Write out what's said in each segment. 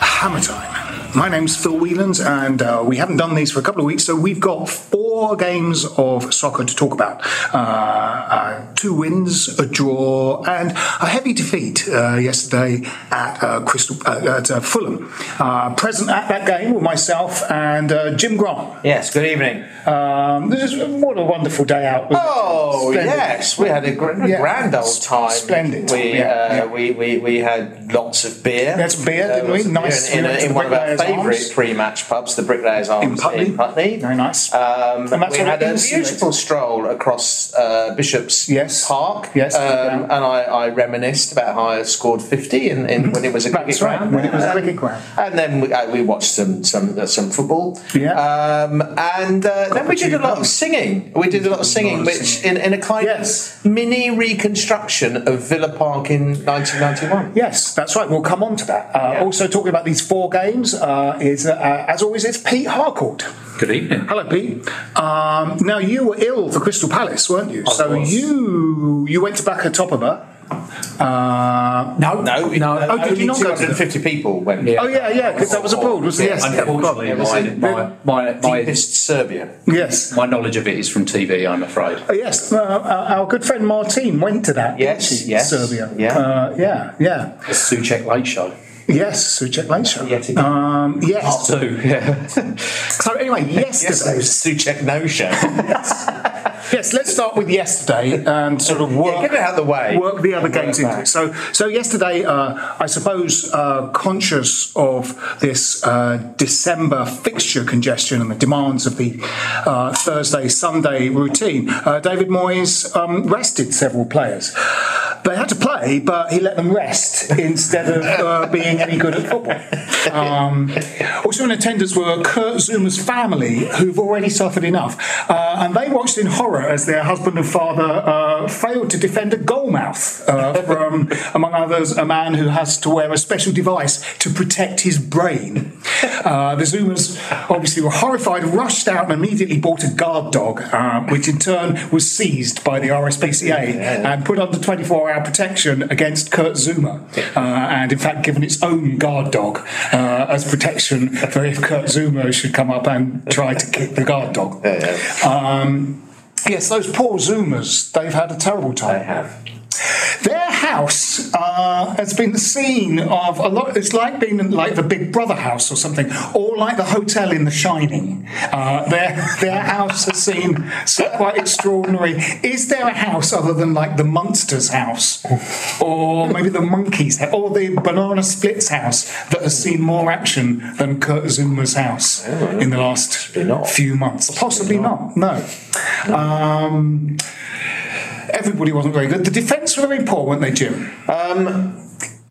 Hammer Time. My name's Phil Whelans, and uh, we haven't done these for a couple of weeks, so we've got four games of soccer to talk about. Uh, uh, two wins, a draw, and a heavy defeat uh, yesterday at uh, Crystal uh, at uh, Fulham. Uh, present at that game were myself and uh, Jim Grant. Yes, good evening. Um, this is what a wonderful day out. Oh, yes, we had a, gr- Yeah. grand old time. Splendid. We, Yeah, uh, yeah. we, we, we had lots of beer. Some beer, didn't we? lots of beer Nice. In, in, We went to in one of our favourite pre-match pubs, the Bricklayers Arms In Putney. Putney. Very nice. Um, And that's we had a beautiful stroll across uh, Bishop's Yes. Park. Yes, um, and I, I reminisced about how I scored 50 in, in, when it was a cricket That's right, ground. when it was a Um, cricket ground. And then we, uh, we watched some some uh, some football. Yeah. Um, and uh, then we did a lot of singing. We did a lot of singing, which in, in a kind Yes. of mini reconstruction of Villa Park in 1991. Yes, that's right. We'll come on to that. Uh, Yeah. Also, talking about these four games uh, is, uh, as always, it's Pete Harcourt. Good evening. Hello, Pete. Um, now, you were ill for Crystal Palace, weren't you? I so was. you you went to back at Topper. Uh, No, No, no. Oh, did only you not go to that? 250 people went. Yeah. oh yeah, yeah, because that was abroad, wasn't it? Yes. Unfortunately, Yeah, was my, my, my, my, Deepest Serbia. Yes. my knowledge of it is from TV, I'm afraid. Oh, yes, uh, our our good friend Martine went to that. didn't Yes, yes, Serbia. yeah. uh, yeah, yeah. The Soucek Late Show. Yes, Late Show. Yet again. Um, yes. Part two, yeah. So anyway, Yes, yesterday. it was Soucek No Show. Yes, let's start with yesterday and sort of work. Yeah, get it out of the way. Work the other games into it. So, so yesterday, uh, I suppose, uh, conscious of this uh, December fixture congestion and the demands of the uh, Thursday Sunday routine, uh, David Moyes um, rested several players. They had to play, but he let them rest instead of uh, being any good at football. Um, also in attendance were Kurt Zouma's family, who've already suffered enough, uh, and they watched in horror as their husband and father uh, failed to defend a goalmouth uh, from, among others, a man who has to wear a special device to protect his brain. Uh, the Zoumas obviously were horrified, rushed out, and immediately bought a guard dog, uh, which in turn was seized by the RSPCA and put under 24 hour protection against Kurt Zouma, uh, and in fact given its own guard dog uh, as protection for if Kurt Zouma should come up and try to kick the guard dog. Um, yes, those poor Zoumas, they've had a terrible time. I have. Their house uh, has been the scene of a lot. It's like being in like the Big Brother house or something, or like the hotel in The Shining. Uh, their their house has seen quite extraordinary. Is there a house other than like the Munsters house, or maybe the Monkees, house, or the Banana Splits house that has seen more action than Kurt Zouma's house in the last few months? Possibly not. No. Um, Everybody wasn't very good. The defence were very poor, weren't they, Jim?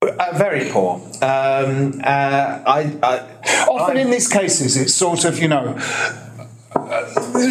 Uh, very poor. Um, uh, I, I, Often in these cases, it's sort of, you know,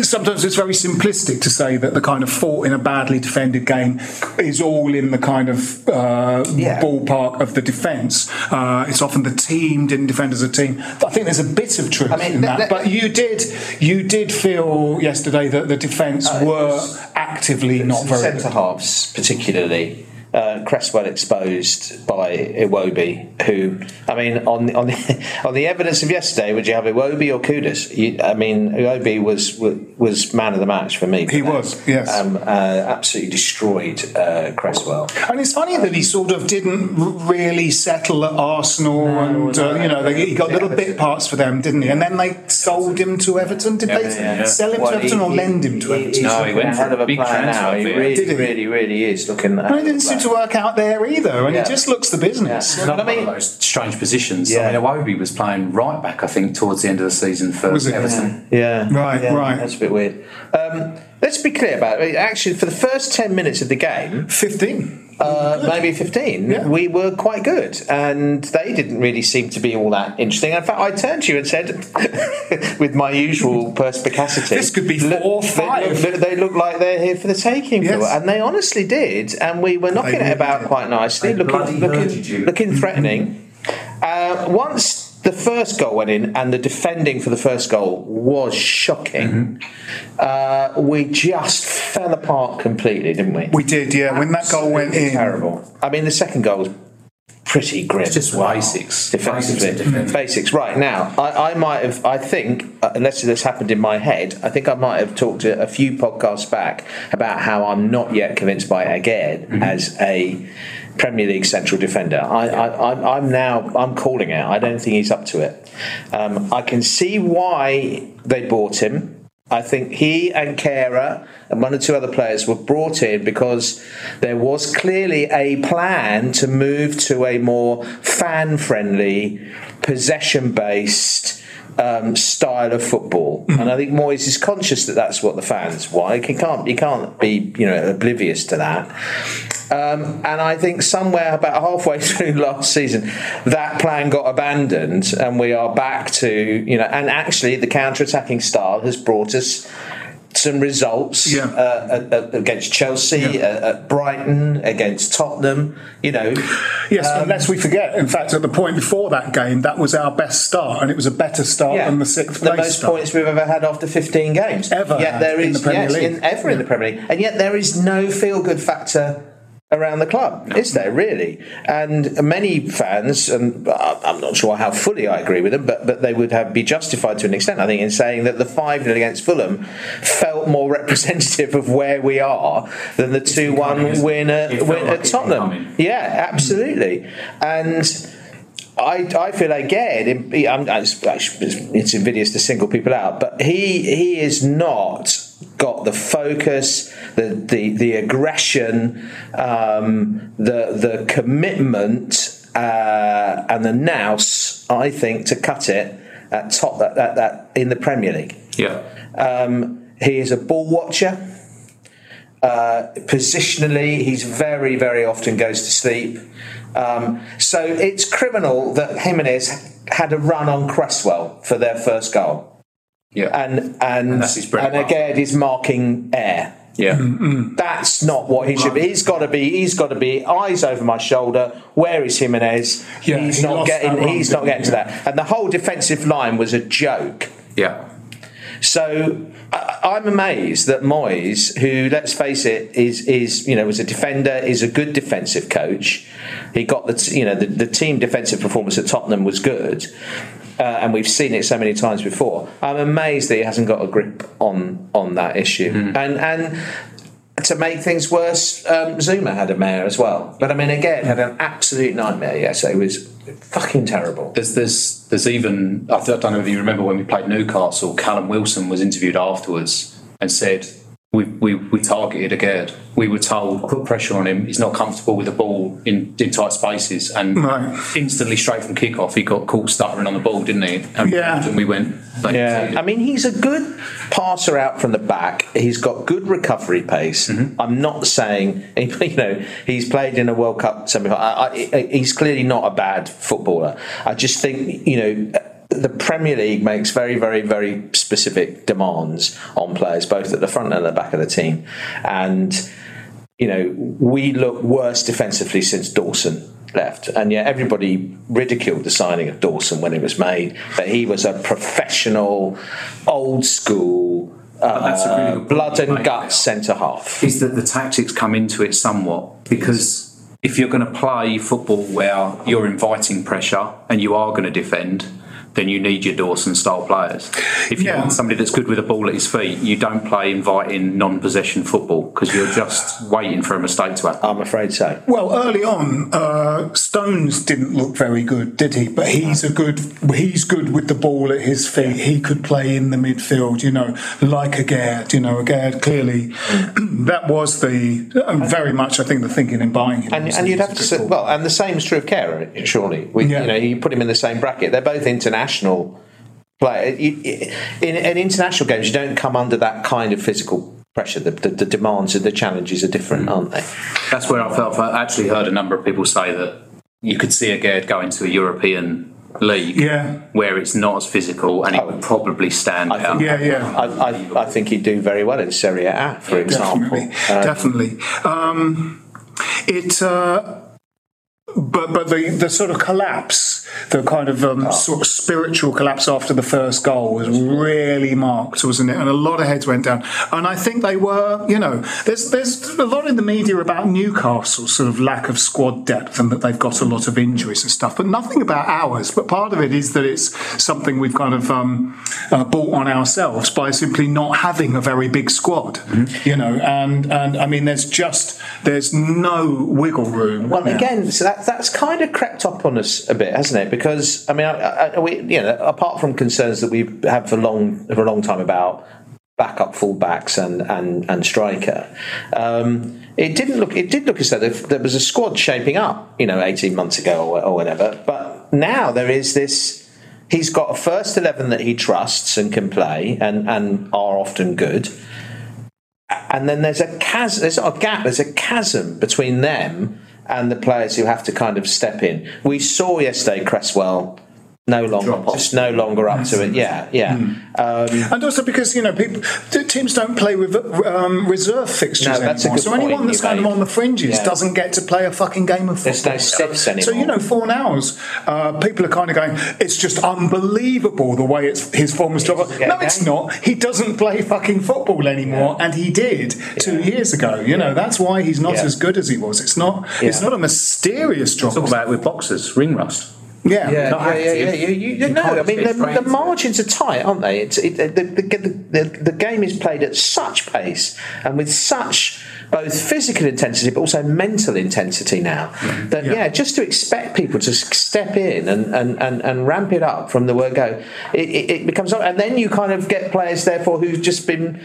sometimes it's very simplistic to say that the kind of fault in a badly defended game is all in the kind of uh, Yeah. ballpark of the defence. Uh, it's often the team didn't defend as a team. I think there's a bit of truth I mean, in that. let- but you did, you did feel yesterday that the defence Uh, were was- actively not very centre halves, particularly. Uh, Cresswell exposed by Iwobi, who I mean, on on the, on the evidence of yesterday, would you have Iwobi or Kudus? You, I mean, Iwobi was was man of the match for me. He was, yes. um, uh, absolutely destroyed uh, Cresswell. And it's funny that he sort of didn't really settle at Arsenal, and uh, you know they, he got little bit parts for them, didn't he? And then they sold him to Everton. Did they yeah. sell him Well, to Everton he- or he- lend him to he- Everton? No, he went a for hell of a a big player now. He fee. really, really, really is looking. And it didn't seem to work out there either, and Yeah. he just looks the business. Yeah. Another But I mean- one of those strange positions. Yeah. I mean, Iwobi was playing right back, I think, towards the end of the season for Was it? Everton. Yeah. Right, yeah, right. That's a bit weird. Um, let's be clear about it. Actually, for the first 10 minutes of the game, Fifteen. uh, maybe 15, Yeah. we were quite good. And they didn't really seem to be all that interesting. In fact, I turned to you and said, with my usual perspicacity, This could be "Look, four, they look- They look like they're here for the taking. Yes. And they honestly did. And we were knocking it about did. quite nicely, They looking, looking, looking threatening. Uh, once the first goal went in and the defending for the first goal was shocking, uh, we just fell apart completely, didn't we? We did, yeah. When that goal went in, Terrible. I mean, the second goal was pretty grim. It's just basics. Defensively, Basics basics. Right now, I, I might have. I think, uh, unless this happened in my head, I think I might have talked a, a few podcasts back about how I'm not yet convinced by Aguerd Mm-hmm. as a Premier League central defender. I, I, I'm, I'm now. I'm calling it. I don't think he's up to it. Um, I can see why they bought him. I think he and Kehrer and one or two other players were brought in because there was clearly a plan to move to a more fan friendly, possession based um, style of football. And I think Moyes is conscious that that's what the fans want. He can't, he can't be you know, oblivious to that. Um, and I think somewhere about halfway through last season, that plan got abandoned, and we are back to you know. And actually, the counter-attacking style has brought us some results Yeah. uh, at, against Chelsea, at, at Brighton, against Tottenham. You know, Yes, Um, unless we forget. In fact, at the point before that game, that was our best start, and it was a better start than the sixth the most start. points we've ever had after 15 games. Ever Yet there in the Premier yes, League. in, ever in the Premier League, and yet there is no feel-good factor around the club, is there really? And many fans, and I- I'm not sure how fully I agree with them, but but they would have be justified to an extent, I think, in saying that the five 0 against Fulham felt more representative of where we are than the two one win at, win like at Tottenham. Yeah, absolutely, and. I, I feel again, it's, it's invidious to single people out, but he he is not got the focus, the the, the aggression, um, the the commitment, uh, and the nous. I think to cut it at top that, that, that in the Premier League. Yeah. Um, he is a ball watcher. Uh, positionally, he's very, very often goes to sleep. Um, so it's criminal that Jimenez had a run on Cresswell for their first goal, Yeah. and and And that's his and and again is marking air. yeah. Mm, mm. That's not what he should be. He's got to be. He's got to be eyes over my shoulder. Where is Jimenez? Yeah, he's he not getting. run, he's not didn't getting to that. And the whole defensive line was a joke. Yeah. So I, I'm amazed that Moyes, who let's face it, is is you know was a defender, is a good defensive coach. He got the t- you know the, the team defensive performance at Tottenham was good, uh, and we've seen it so many times before. I'm amazed that he hasn't got a grip on on that issue, and and. To make things worse, um, Zouma had a mare as well. But I mean, again, had an absolute nightmare yesterday. It was fucking terrible. There's there's there's even I don't know if you remember when we played Newcastle. Callum Wilson was interviewed afterwards and said we we, we targeted Aguerd. We were told put pressure on him. He's not comfortable with the ball in, in tight spaces, and Right. instantly straight from kickoff, he got caught stuttering on the ball, didn't he? And, Yeah. and we went. Like, Yeah, I mean, he's a good passer out from the back. He's got good recovery pace. Mm-hmm. I'm not saying, you know, he's played in a World Cup semi. I, I, he's clearly not a bad footballer. I just think, you know, the Premier League makes very, very, very specific demands on players, both at the front and the back of the team. And, you know, we look worse defensively since Dawson left. And yet everybody ridiculed the signing of Dawson when it was made, that he was a professional, old school, that's a really uh, good blood and guts centre half. is that the tactics come into it somewhat because if you're going to play football where you're inviting pressure and you are going to defend, then you need your Dawson style players. If you Yeah. want somebody that's good with a ball at his feet, you don't play inviting non possession football because you're just waiting for a mistake to happen. I'm afraid so. Well, early on, uh, Stones didn't look very good, did he? But he's a good. He's good with the ball at his feet. He could play in the midfield, you know, like Aguerd. You know, Aguerd clearly. that was the uh, very much, I think, the thinking in buying him. And, and you'd have to say, well, and the same is true of Kehrer, surely. We, Yeah. You know, you put him in the same bracket. They're both international players. You- you- In, in international games, you don't come under that kind of physical pressure. The, the, the demands and the challenges are different, aren't they? That's where I felt. I actually heard a number of people say that you could see Aguerd going to a European league Yeah. where it's not as physical and he would probably stand I think- out. Yeah, yeah. I, I, I think he'd do very well in Serie A, for example. Definitely, Uh, definitely. Um, it, uh, but but the the sort of collapse, the kind of um, sort of spiritual collapse after the first goal was really marked, wasn't it? And a lot of heads went down. And I think they were, you know, there's there's a lot in the media about Newcastle's sort of lack of squad depth and that they've got a lot of injuries and stuff, but nothing about ours. But part of it is that it's something we've kind of um, uh, bought on ourselves by simply not having a very big squad, you know. And and I mean, there's just there's no wiggle room. Well, now. again, so that, that's kind of crept up on us a bit, hasn't it? Because I mean, I, I, we, you know, apart from concerns that we've had for long for a long time about backup fullbacks and and and striker, um, it didn't look it did look as though there, there was a squad shaping up, you know, eighteen months ago or, or whatever. But now there is this. He's got a first eleven that he trusts and can play, and and are often good and then there's a chasm, there's not a gap, there's a chasm between them and the players who have to kind of step in. We saw yesterday Cresswell no longer, just no longer up to it. Yeah, yeah. Um, And also because you know people teams don't play with um, reserve fixtures No, that's a anymore. good So anyone point that's you kind of on the fringes Yeah. doesn't get to play a fucking game of There's football. no stiffs So you know, for hours, uh, people are kind of going, "It's just unbelievable the way it's his form has dropped." No, a it's game. not. He doesn't play fucking football anymore, and he did two years ago. You know, that's why he's not Yeah. as good as he was. It's not. It's not a mysterious drop. Talk about it with boxers, ring rust. Yeah. yeah, Not yeah, yeah, yeah. You, you, You no, I mean the, the margins are tight, aren't they? It's, it, the, the, the, the, the game is played at such pace and with such both physical intensity but also mental intensity now Mm-hmm. that yeah. just to expect people to step in and, and, and, and ramp it up from the word go, it, it, it becomes and then you kind of get players therefore who've just been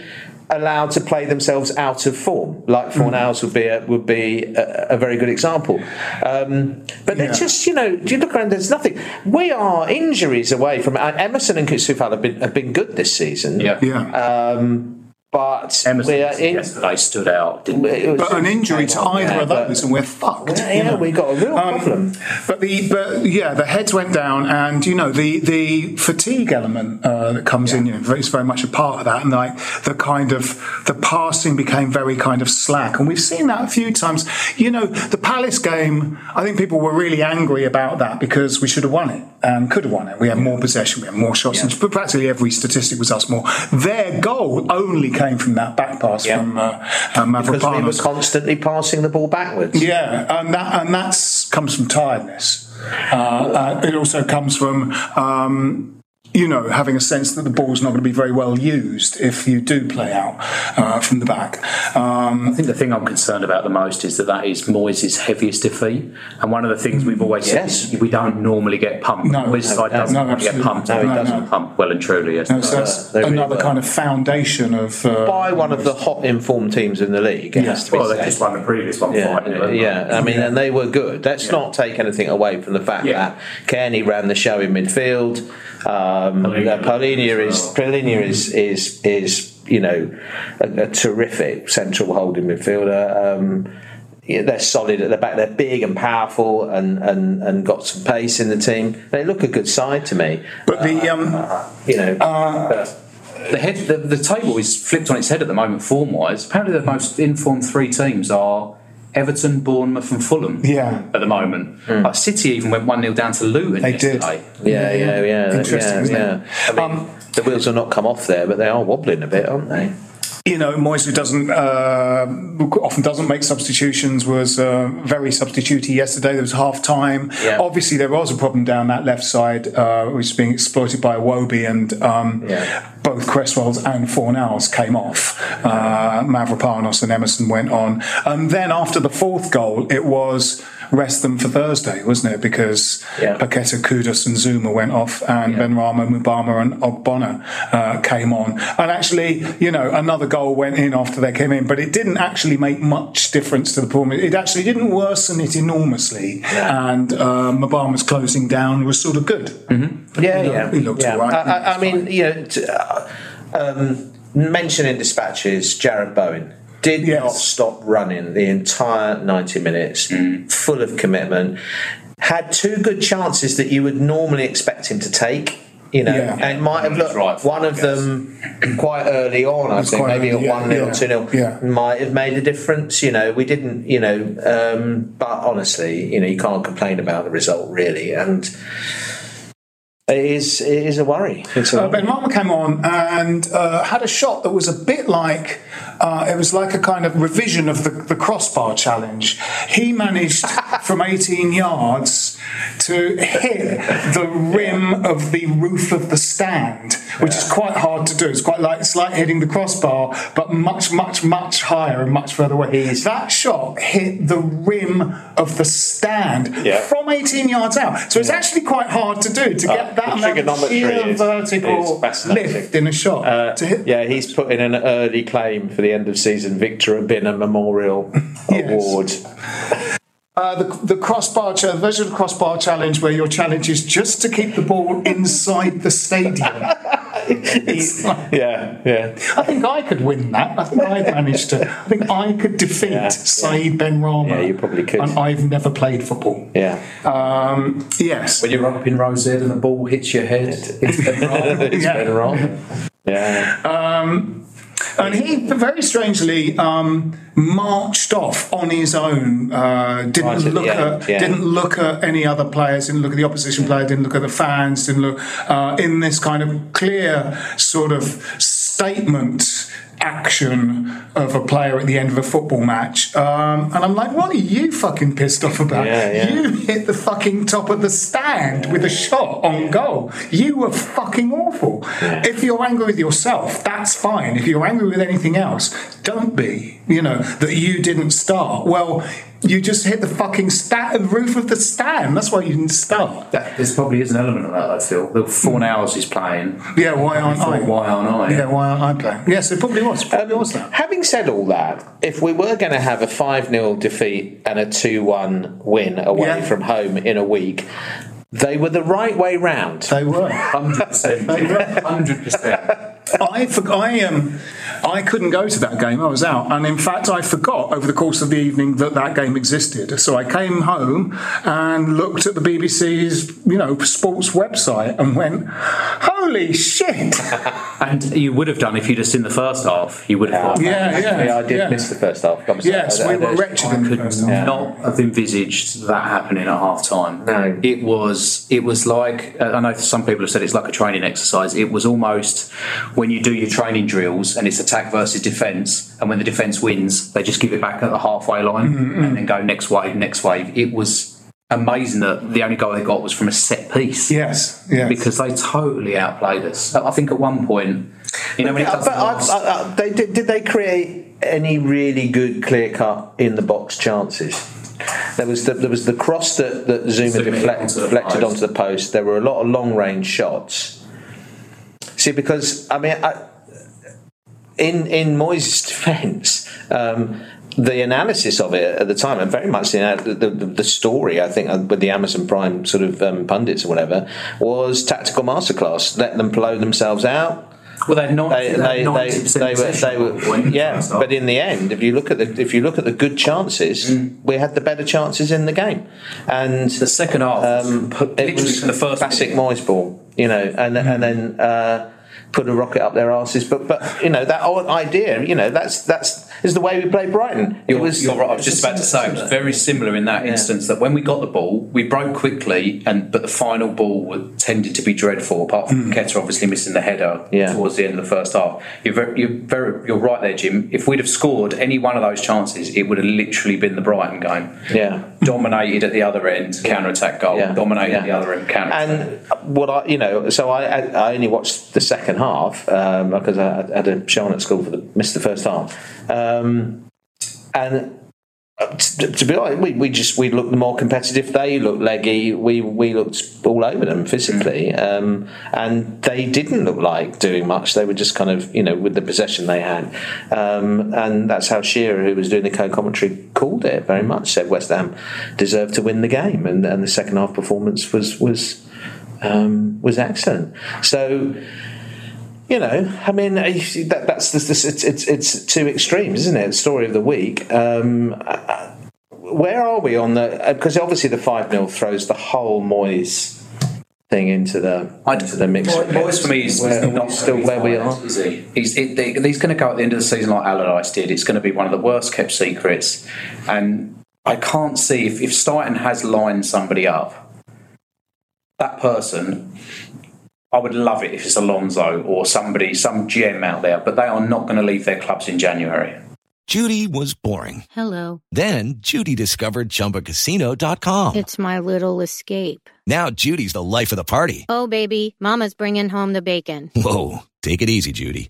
allowed to play themselves out of form. Like Mm. Fornals would be a, would be a, a very good example. Um, but they're just you know, you look around? There's nothing. We are injuries away from uh, Emerson and Coufal have been have been good this season. Yeah. Yeah. But Emerson we are in. yesterday stood out, didn't he? it but an injury to either Yeah, of but- those, and we're fucked. Yeah, yeah, we got a real Um, problem. But the but yeah, the heads went down, and you know the the fatigue element uh, that comes in, you know, is very much a part of that, and like the kind of the passing became very kind of slack, and we've seen that a few times. You know, the Palace game, I think people were really angry about that because we should have won it and could have won it. We had more possession, we had more shots, and but practically every statistic was us more. Their goal only came from that back pass from uh, uh, Because we were constantly passing the ball backwards. Yeah, and that and that's comes from tiredness. Uh, uh, it also comes from um, you know having a sense that the ball's not going to be very well used if you do play out uh, from the back. Um, I think the thing I'm concerned about the most is that that is Moyes' heaviest defeat. And one of the things we've always Yes. said we don't normally get pumped. No, Moyes' side doesn't no, normally get pumped. No, he he doesn't. doesn't pump well and truly. Yes. so that's they really another were. kind of foundation of. Uh, By one of the hot informed teams in the league, it has to be well, they just won the previous one Yeah, five nil, yeah. I mean, and they were good. Let's not take anything away from the fact Yeah. that Kearney ran the show in midfield. Uh, Palhinha as is well. Palhinha is is is you know a, a terrific central holding midfielder. Um, yeah, they're solid at the back. They're big and powerful and, and, and got some pace in the team. They look a good side to me. But the um, You know, Uh, The head, the, the table is flipped on its head at the moment, form-wise. Apparently, the most informed three teams are Everton, Bournemouth, and Fulham. Yeah. at the moment. Like City even went one 0 down to Luton They did. yesterday. yeah, yeah, yeah. Interesting, yeah, isn't it? yeah. I mean, Um, the wheels will not come off there, but they are wobbling a bit, aren't they? You know, Moyes, who doesn't uh, often doesn't make substitutions, was uh, very substitutey yesterday. There was half time. Yeah. Obviously, there was a problem down that left side, uh, which is being exploited by Wobie, and um, Yeah. both Cresswell's and Fornals came off. Uh, Mavropanos and Emerson went on, and then after the fourth goal, it was rest them for Thursday, wasn't it? Because Yeah. Paqueta, Kudus, and Zouma went off, and Benrahma, Mubama, and Ogbonna uh, came on. And actually, you know, another goal went in after they came in, but it didn't actually make much difference to the problem. It actually didn't worsen it enormously, and uh, Mubama's closing down was sort of good. Yeah, He yeah. looked- he looked yeah. all right. I, I, I mean, you know, t- uh, um, mentioning dispatches, Jarrod Bowen did Yes. not stop running the entire 90 minutes, full of commitment. Had two good chances that you would normally expect him to take. You know, Yeah. and might have looked right, one of them quite early on. I think maybe early, at yeah, one 0 two 0 might have made a difference. You know, we didn't. You know, um, but honestly, you know, you can't complain about the result really, and it is it is a worry. It's a Uh, Benrahma came on and uh, had a shot that was a bit like uh, it was like a kind of revision of the, the crossbar challenge. He managed from 18 yards to hit the rim of the roof of the stand, which is quite hard to do. It's quite like it's like hitting the crossbar, but much, much, much higher and much further away. He's- that shot hit the rim of the stand Yeah. from 18 yards out. So it's actually quite hard to do to get Uh, that amount of sheer vertical lift in a shot. Uh, to hit yeah, he's put in an early claim for the end of season Victor Obinna Memorial Yes. Award. Uh, the, the crossbar, cha- the version of the crossbar challenge where your challenge is just to keep the ball inside the stadium. Like- Yeah, yeah. I think I could win that. I think I've managed to. I think I could defeat Yeah, Saeed Benrahma. Yeah, you probably could. And I've never played football. Yeah. Um, yes. When you're up in Rose Ed and the ball hits your head, it's Benrahma. It's Yeah. been wrong. Yeah. And he very strangely um, marched off on his own. Uh, didn't Right at look at yeah. didn't look at any other players. Didn't look at the opposition player. Didn't look at the fans. Didn't look uh, in this kind of clear sort of statement action of a player at the end of a football match. Um, and I'm like, what are you fucking pissed off about? Yeah, yeah. You hit the fucking top of the stand with a shot on goal. You were fucking awful. If you're angry with yourself, that's fine. If you're angry with anything else, don't be. You know, that you didn't start. Well, you just hit the fucking sta- roof of the stand. That's why you didn't start. That, there's probably is an element of that, I feel. The four hours he's playing. Yeah, why aren't I I? thought, why aren't I? Yeah, why aren't I playing? Yes, it probably was. Probably was that. Having said all that, if we were going to have a 5 0 defeat and a 2 1 win away Yeah. from home in a week, they were the right way round. They were. 100%. 100%. I for, I um I couldn't go to that game. I was out, and in fact, I forgot over the course of the evening that that game existed. So I came home and looked at the BBC's you know sports website and went, "Holy shit!" And you would have done if you'd have seen the first half. You would have thought, Yeah, yeah, Yeah, I did yeah. miss the first half. I'm. Yes, I- we I- were wretched in the could first half. not have envisaged that happening at half time. No. It was it was like uh, I know some people have said it's like a training exercise. It was almost when you do your training drills and it's attack versus defence, and when the defence wins, they just give it back at the halfway line Mm-hmm, and then go next wave, next wave. It was amazing that the only goal they got was from a set piece. Yes, yes. Because they totally outplayed us. I think at one point, you know, when it Uh, comes but to I, I, I, they, did, did they create any really good clear cut in the box chances? There was the, there was the cross that, that Zouma Zouma hit deflect, onto the deflected post. onto the post. There were a lot of long range shots. See, because I mean, I, in in Moyes' defence, um, the analysis of it at the time, and very much the the, the, story, I think, with the Amazon Prime sort of um, pundits or whatever, was tactical masterclass. Let them blow themselves out. Well, they had nine- they, they they, were, they were, at one point in the yeah. But in the end, if you look at the if you look at the good chances, we had the better chances in the game, and the second half, um, it was the first classic. Moyes ball, you know, and and then. Uh, Put a rocket up their asses, but but you know that idea, you know that's that's is the way we play Brighton. You're, was, you're right. I was just about to say it was very similar in that Yeah. instance that when we got the ball, we broke quickly, and but the final ball tended to be dreadful. Apart from Ketter obviously missing the header Yeah. towards the end of the first half. You're very, you're very, you're right there, Jim. If we'd have scored any one of those chances, it would have literally been the Brighton game. yeah. Dominated at the other end, counter attack goal. Yeah. Dominated at the other end, counter. And what I, you know, so I, I I only watched the second half um, because I I had a show on at school for the missed the first half, um, and. uh, To, to be honest, we, we just we looked more competitive. They looked leggy. We we looked all over them physically, um, and they didn't look like doing much. They were just kind of you know with the possession they had, um, and that's how Shearer, who was doing the co-commentary, called it very much. Said West Ham deserved to win the game, and, and the second half performance was was um, was excellent. So, you know, I mean, uh, that, that's the, this, it's, it's it's two extremes, isn't it? Story of the week. Um, uh, where are we on the? Because obviously the five 0 throws the whole Moyes thing into the into the mix. Moy- Moyes for me is, Where- not still where we are. Is he? He's, it, he's going to go at the end of the season like Allardyce did. It's going to be one of the worst kept secrets, and I can't see if if Steidten has lined somebody up, that person. I would love it if it's Alonso or somebody, some GM out there, but they are not going to leave their clubs in January. Judy was boring. Hello. Then Judy discovered ChumbaCasino.com. It's my little escape. Now Judy's the life of the party. Oh, baby, Mama's bringing home the bacon. Whoa, take it easy, Judy.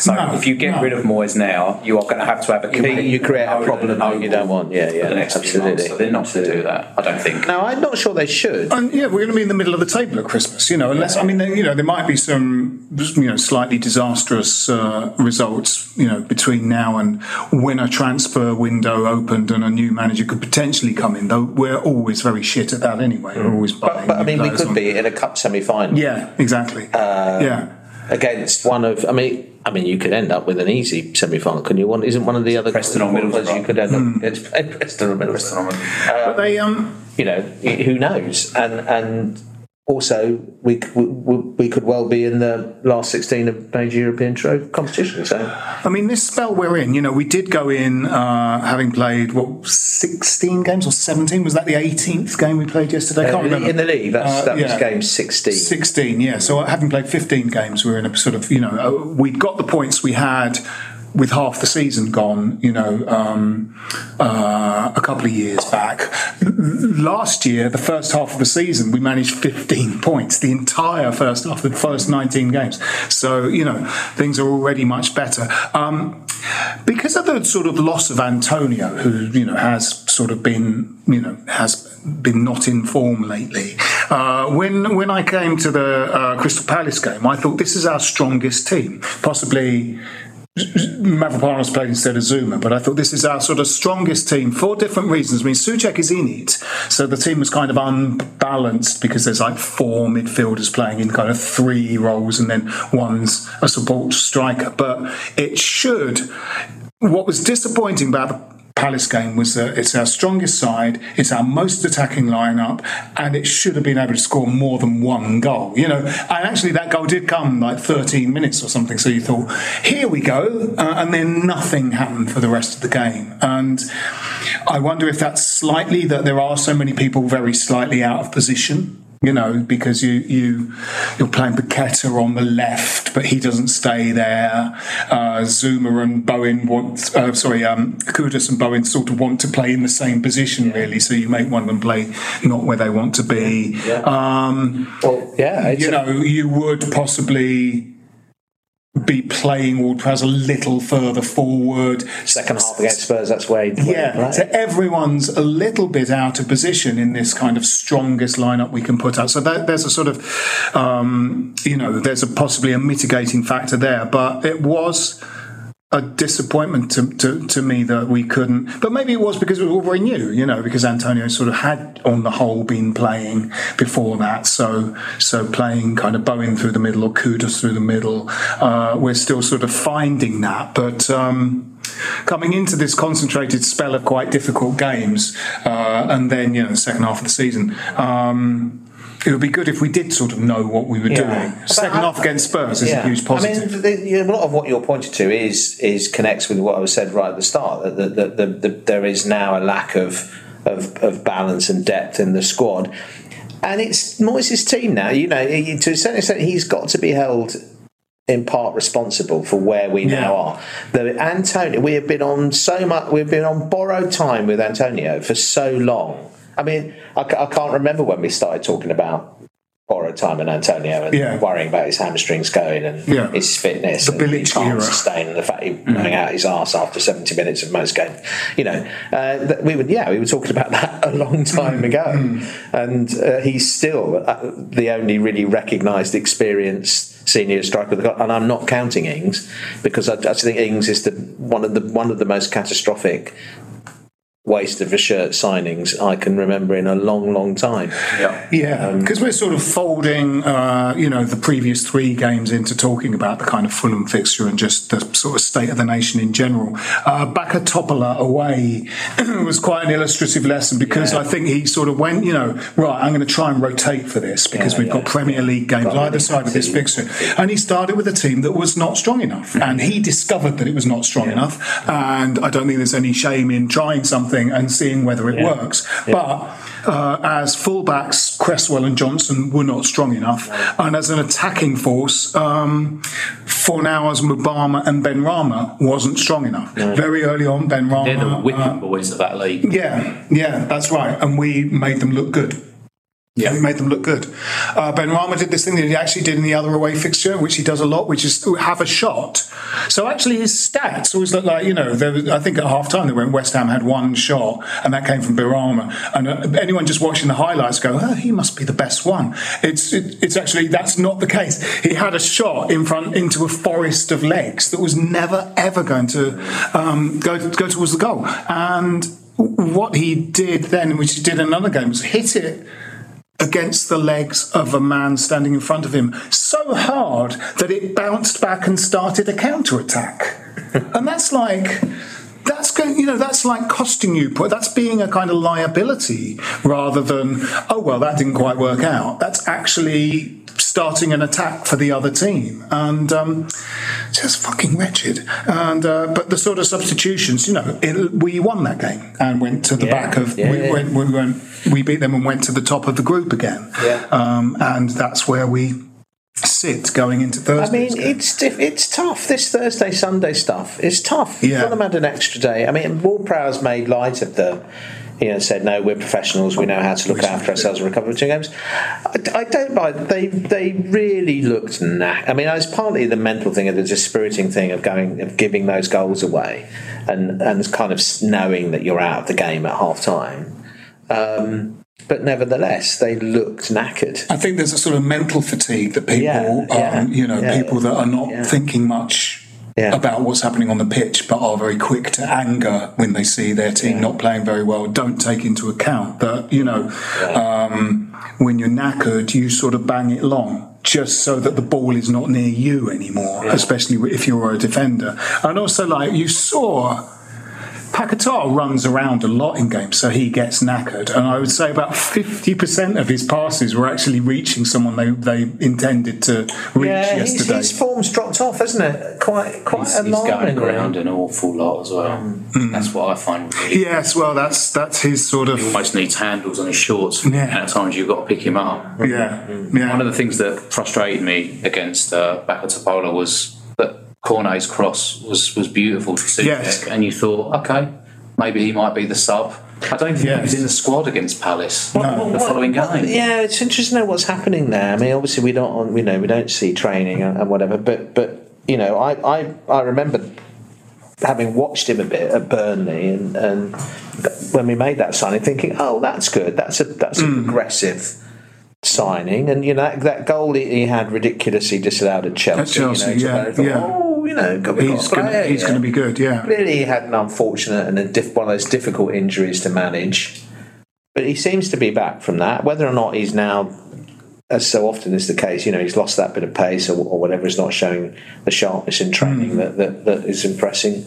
So if you get rid of Moyes now, you are going to have to have a You, you create a problem that you don't want. Yeah, yeah, the next absolutely. months. So they're not going to do that. I don't think. No, I'm not sure they should. And yeah, we're going to be in the middle of the table at Christmas, you know. Unless I mean, there, you know, there might be some, you know, slightly disastrous uh, results, you know, between now and when a transfer window opened and a new manager could potentially come in. Though we're always very shit at that anyway. We're always buying. But I mean, we could on- be in a cup semi-final. Yeah, exactly. yeah. Against one of, I mean, I mean, you could end up with an easy semi-final. Can you? One isn't one of the other Preston or Middlesbrough. You could end up against Preston or Middlesbrough. But they um. you know, who knows? And and also, we, we we could well be in the last sixteen of major European trophy competition. So I mean, this spell we're in, you know, we did go in uh, having played what sixteen games or seventeen. Was that the eighteenth game we played yesterday? I can't Uh, in, remember. in the league, that's, Uh, that was game sixteen. 16, yeah. So having played 15 games, we're in a sort of, you know, uh, we'd got the points we had with half the season gone, you know, um, uh, a couple of years back. Last year, the first half of the season, we managed 15 points, the entire first half, the first 19 games. So, you know, things are already much better. Um, because of the sort of loss of Antonio, who, you know, has sort of been, you know, has been not in form lately. Uh, when when I came to the uh, Crystal Palace game, I thought this is our strongest team, possibly Mavropanos played instead of Zouma, but I thought this is our sort of strongest team for different reasons. I mean, Soucek is in it, so the team was kind of unbalanced because there's like four midfielders playing in kind of three roles, and then one's a support striker. But it should. What was disappointing about the Palace game was that it's our strongest side, it's our most attacking lineup, and it should have been able to score more than one goal. You know, and actually that goal did come like 13 minutes or something. So you thought, here we go, uh, and then nothing happened for the rest of the game. And I wonder if that's slightly that there are so many people very slightly out of position you know, because you you you're playing Paqueta on the left, but he doesn't stay there. Uh, Zouma and Bowen want, uh, sorry, um, Kudus and Bowen sort of want to play in the same position, really. So you make one of them play not where they want to be. Yeah. Um, well, yeah, you know, you would possibly be playing Ward-Prowse a little further forward. Second half against Spurs, that's where he Yeah, so everyone's a little bit out of position in this kind of strongest lineup we can put out. So that, there's a sort of, um, you know, there's a possibly a mitigating factor there. But it was a disappointment to, to, to me that we couldn't. But maybe it was because it was all very new, you know, because Antonio sort of had, on the whole, been playing before that. So so playing kind of Bowen through the middle or Kudus through the middle, uh, we're still sort of finding that. But um, coming into this concentrated spell of quite difficult games, uh, and then you know the second half of the season. Um, it would be good if we did sort of know what we were Yeah. doing. Second half against Spurs is Yeah. a huge positive. I mean, the, you know, a lot of what you're pointing to is is connects with what I was said right at the start. That, that, that, that there is now a lack of, of of balance and depth in the squad, and it's Moyes' team now. You know, to a certain extent, he's got to be held in part responsible for where we now are. The Antonio, we have been on so much. We've been on borrowed time with Antonio for so long. I mean, I, I can't remember when we started talking about borrowed time and Antonio and Yeah. worrying about his hamstrings going and Yeah. his fitness The and he can't era. sustain and the fact he running out his arse after 70 minutes of most games. You know, uh, we would yeah we were talking about that a long time ago, and uh, he's still uh, the only really recognised, experienced senior striker. And I'm not counting Ings because I, I think Ings is the one of the one of the most catastrophic waste of a shirt signings I can remember in a long, long time. Yeah. Yeah, because we're sort of folding, uh, you know, the previous three games into talking about the kind of Fulham fixture and just the sort of state of the nation in general. Uh, Backa Topola away was quite an illustrative lesson because I think he sort of went, you know, right, I'm going to try and rotate for this because Yeah, we've yeah, got Premier League games Got either side of this fixture. And he started with a team that was not strong enough. And he discovered that it was not strong enough. And I don't think there's any shame in trying something and seeing whether it Yeah. works. But uh, as fullbacks, Cresswell and Johnson were not strong enough. And as an attacking force, um, as Mubama, and Benrahma wasn't strong enough. Very early on, Benrahma. They're the whipping uh, boys of that league. yeah, yeah, that's right. And we made them look good. Yeah, we made them look good. Uh, Benrahma did this thing that he actually did in the other away fixture, which he does a lot, which is have a shot. So actually, his stats always look like you know. Was, I think at half time they went West Ham had one shot, and that came from Benrahma. And uh, anyone just watching the highlights go, "Oh, he must be the best one." It's it, it's actually that's not the case. He had a shot in front into a forest of legs that was never ever going to um, go go towards the goal. And what he did then, which he did in another game, was hit it against the legs of a man standing in front of him so hard that it bounced back and started a counter attack. and that's like that's going, you know, that's like costing you. That's being a kind of liability rather than oh well, that didn't quite work out. That's actually starting an attack for the other team, and um, just fucking wretched. And uh, but the sort of substitutions, you know, it, we won that game and went to the Yeah, back of yeah, we yeah. went we went we beat them and went to the top of the group again. Yeah. Um, and that's where we sit going into Thursday. I Thursday. mean, it's diff- it's tough. This Thursday Sunday stuff is tough. Yeah. Fulham had an extra day. I mean, Ward-Prowse made light of the. You know, said no. We're professionals. We know how to look after ourselves and recover from two games. I, I don't buy. They they really looked. Nah. I mean, it's partly the mental thing of the dispiriting thing of going of giving those goals away, and and kind of knowing that you're out of the game at half time. Um, but nevertheless, they looked knackered. I think there's a sort of mental fatigue that people, Yeah, yeah, um, you know, yeah, people that are not thinking much about what's happening on the pitch, but are very quick to anger when they see their team not playing very well. Don't take into account that you know um, when you're knackered, you sort of bang it long. Just so that the ball is not near you anymore, especially if you're a defender. And also, like you saw, Paqueta runs around a lot in games, so he gets knackered. And I would say about 50% of his passes were actually reaching someone they, they intended to reach yeah, his, yesterday. his form's dropped off, hasn't it? Quite, quite He's, he's going around an awful lot as well. That's what I find. Really Yes, well, that's that's his sort of. He almost needs handles on his shorts. Yeah. And at times you've got to pick him up. Yeah, yeah. One of the things that frustrated me against uh, Backa Topola was that Cornet's cross was, was beautiful to see. Yes. And you thought, okay, maybe he might be the sub. I don't think he was in the squad against Palace no. the following game. Yeah, it's interesting to know what's happening there. I mean, obviously we don't, we know we don't see training and, and whatever, but but you know, I I, I remember having watched him a bit at Burnley and, and when we made that signing, thinking, oh, that's good. That's a that's a Mm. progressive signing, and you know that, that goal he, he had ridiculously disallowed at Chelsea. At Chelsea, you know, yeah, I thought, yeah. Oh, you know, He's gonna- he's gonna be good, yeah. Clearly, he had an unfortunate and a diff, one of those difficult injuries to manage, but he seems to be back from that. Whether or not he's now, as so often is the case, you know, he's lost that bit of pace or, or whatever, is not showing the sharpness in training hmm. that, that, that is impressing.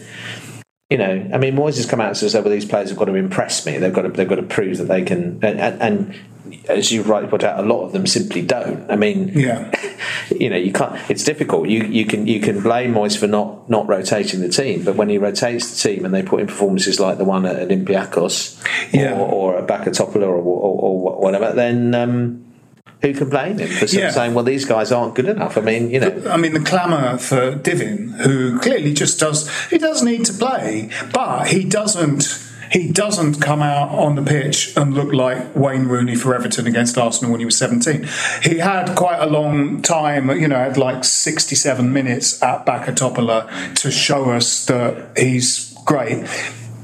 You know, I mean, Moyes has come out and says, "Oh, well, these players have got to impress me. They've got to, they've got to prove that they can." And, and, and as you rightly put out, a lot of them simply don't. I mean, yeah, you know, you can't. It's difficult. You you can you can blame Moyes for not not rotating the team, but when he rotates the team and they put in performances like the one at Olympiacos, Yeah. or, or at Backa Topola or, or, or whatever, then um, who can blame him for Yeah. saying, "Well, these guys aren't good enough"? I mean, you know, I mean, the clamour for Divin, who clearly just does, he does need to play, but he doesn't. He doesn't come out on the pitch and look like Wayne Rooney for Everton against Arsenal when he was 17. He had quite a long time, you know, had like 67 minutes at Backa Topola to show us that he's great.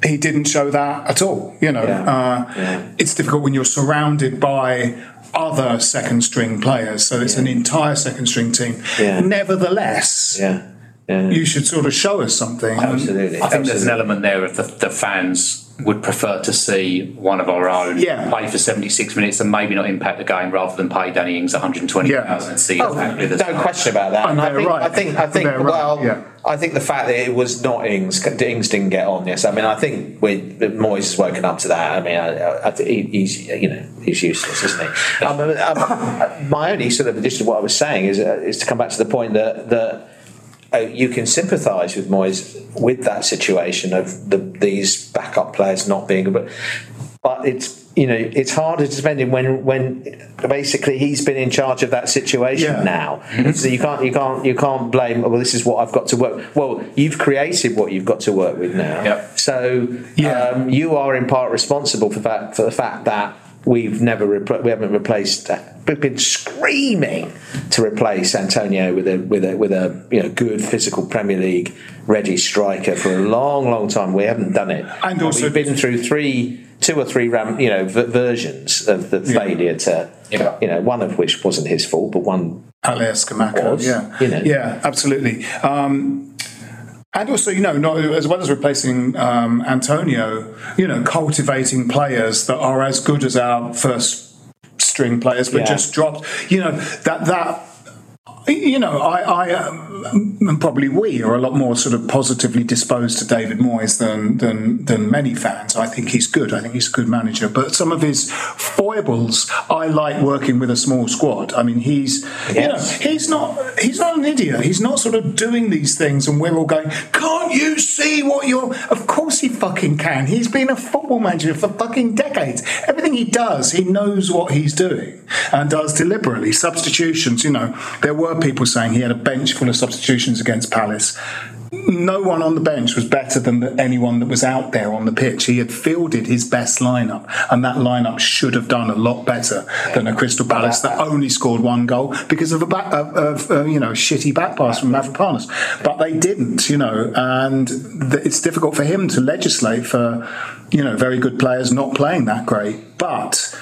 He didn't show that at all, you know. Uh, It's difficult when you're surrounded by other second string players, so it's an entire second string team. Yeah. Nevertheless, yeah. Yeah. you should sort of show us something. Absolutely. I think there's an element there of the, the fans would prefer to see one of our own Yeah. play for 76 minutes and maybe not impact the game rather than pay Danny Ings 120,000 and see Oh, exactly the no question about that. And And I think, right. I think, I think, They're right, well, yeah. I think the fact that it was not Ings, Ings didn't get on. Yes, I mean, I think we Moyes has woken up to that. I mean, I, I think he, he's, you know, he's useless, isn't he? Um, um, my only sort of addition to what I was saying is, uh, is to come back to the point that that. Uh, you can sympathise with Moyes with that situation of the, these backup players not being good, but but it's you know it's harder to spend him when when basically he's been in charge of that situation Yeah. now. So you can't you can't you can't blame. Well, this is what I've got to work. Well, you've created what you've got to work with now. So um, you are in part responsible for that for the fact that. We've never repl- we haven't replaced. We've been screaming to replace Antonio with a with a with a you know good physical Premier League ready striker for a long long time. We haven't done it, And also- we've been through three two or three ram, you know v- versions of the failure to you know one of which wasn't his fault, but one Haller, Scamacca, yeah, you know. yeah, absolutely. Um, and also, you know, not, as well as replacing um, Antonio, you know, cultivating players that are as good as our first string players, but Yeah. just dropped. You know that that. You know, I, I um, and probably we are a lot more sort of positively disposed to David Moyes than than than many fans. I think he's good. I think he's a good manager. But some of his foibles, I like working with a small squad. I mean, he's you know he's not he's not an idiot. He's not sort of doing these things, and we're all going, "Can't you see what you're?" Of course, he fucking can. He's been a football manager for fucking decades. Everything he does, he knows what he's doing and does deliberately. Substitutions, you know, there were people saying he had a bench full of substitutions against Palace. No one on the bench was better than anyone that was out there on the pitch. He had fielded his best lineup, and that lineup should have done a lot better than a Crystal Palace that only scored one goal because of a back, of, of uh, you know shitty back pass from Mavropanos. But they didn't, you know, and th- it's difficult for him to legislate for you know very good players not playing that great. But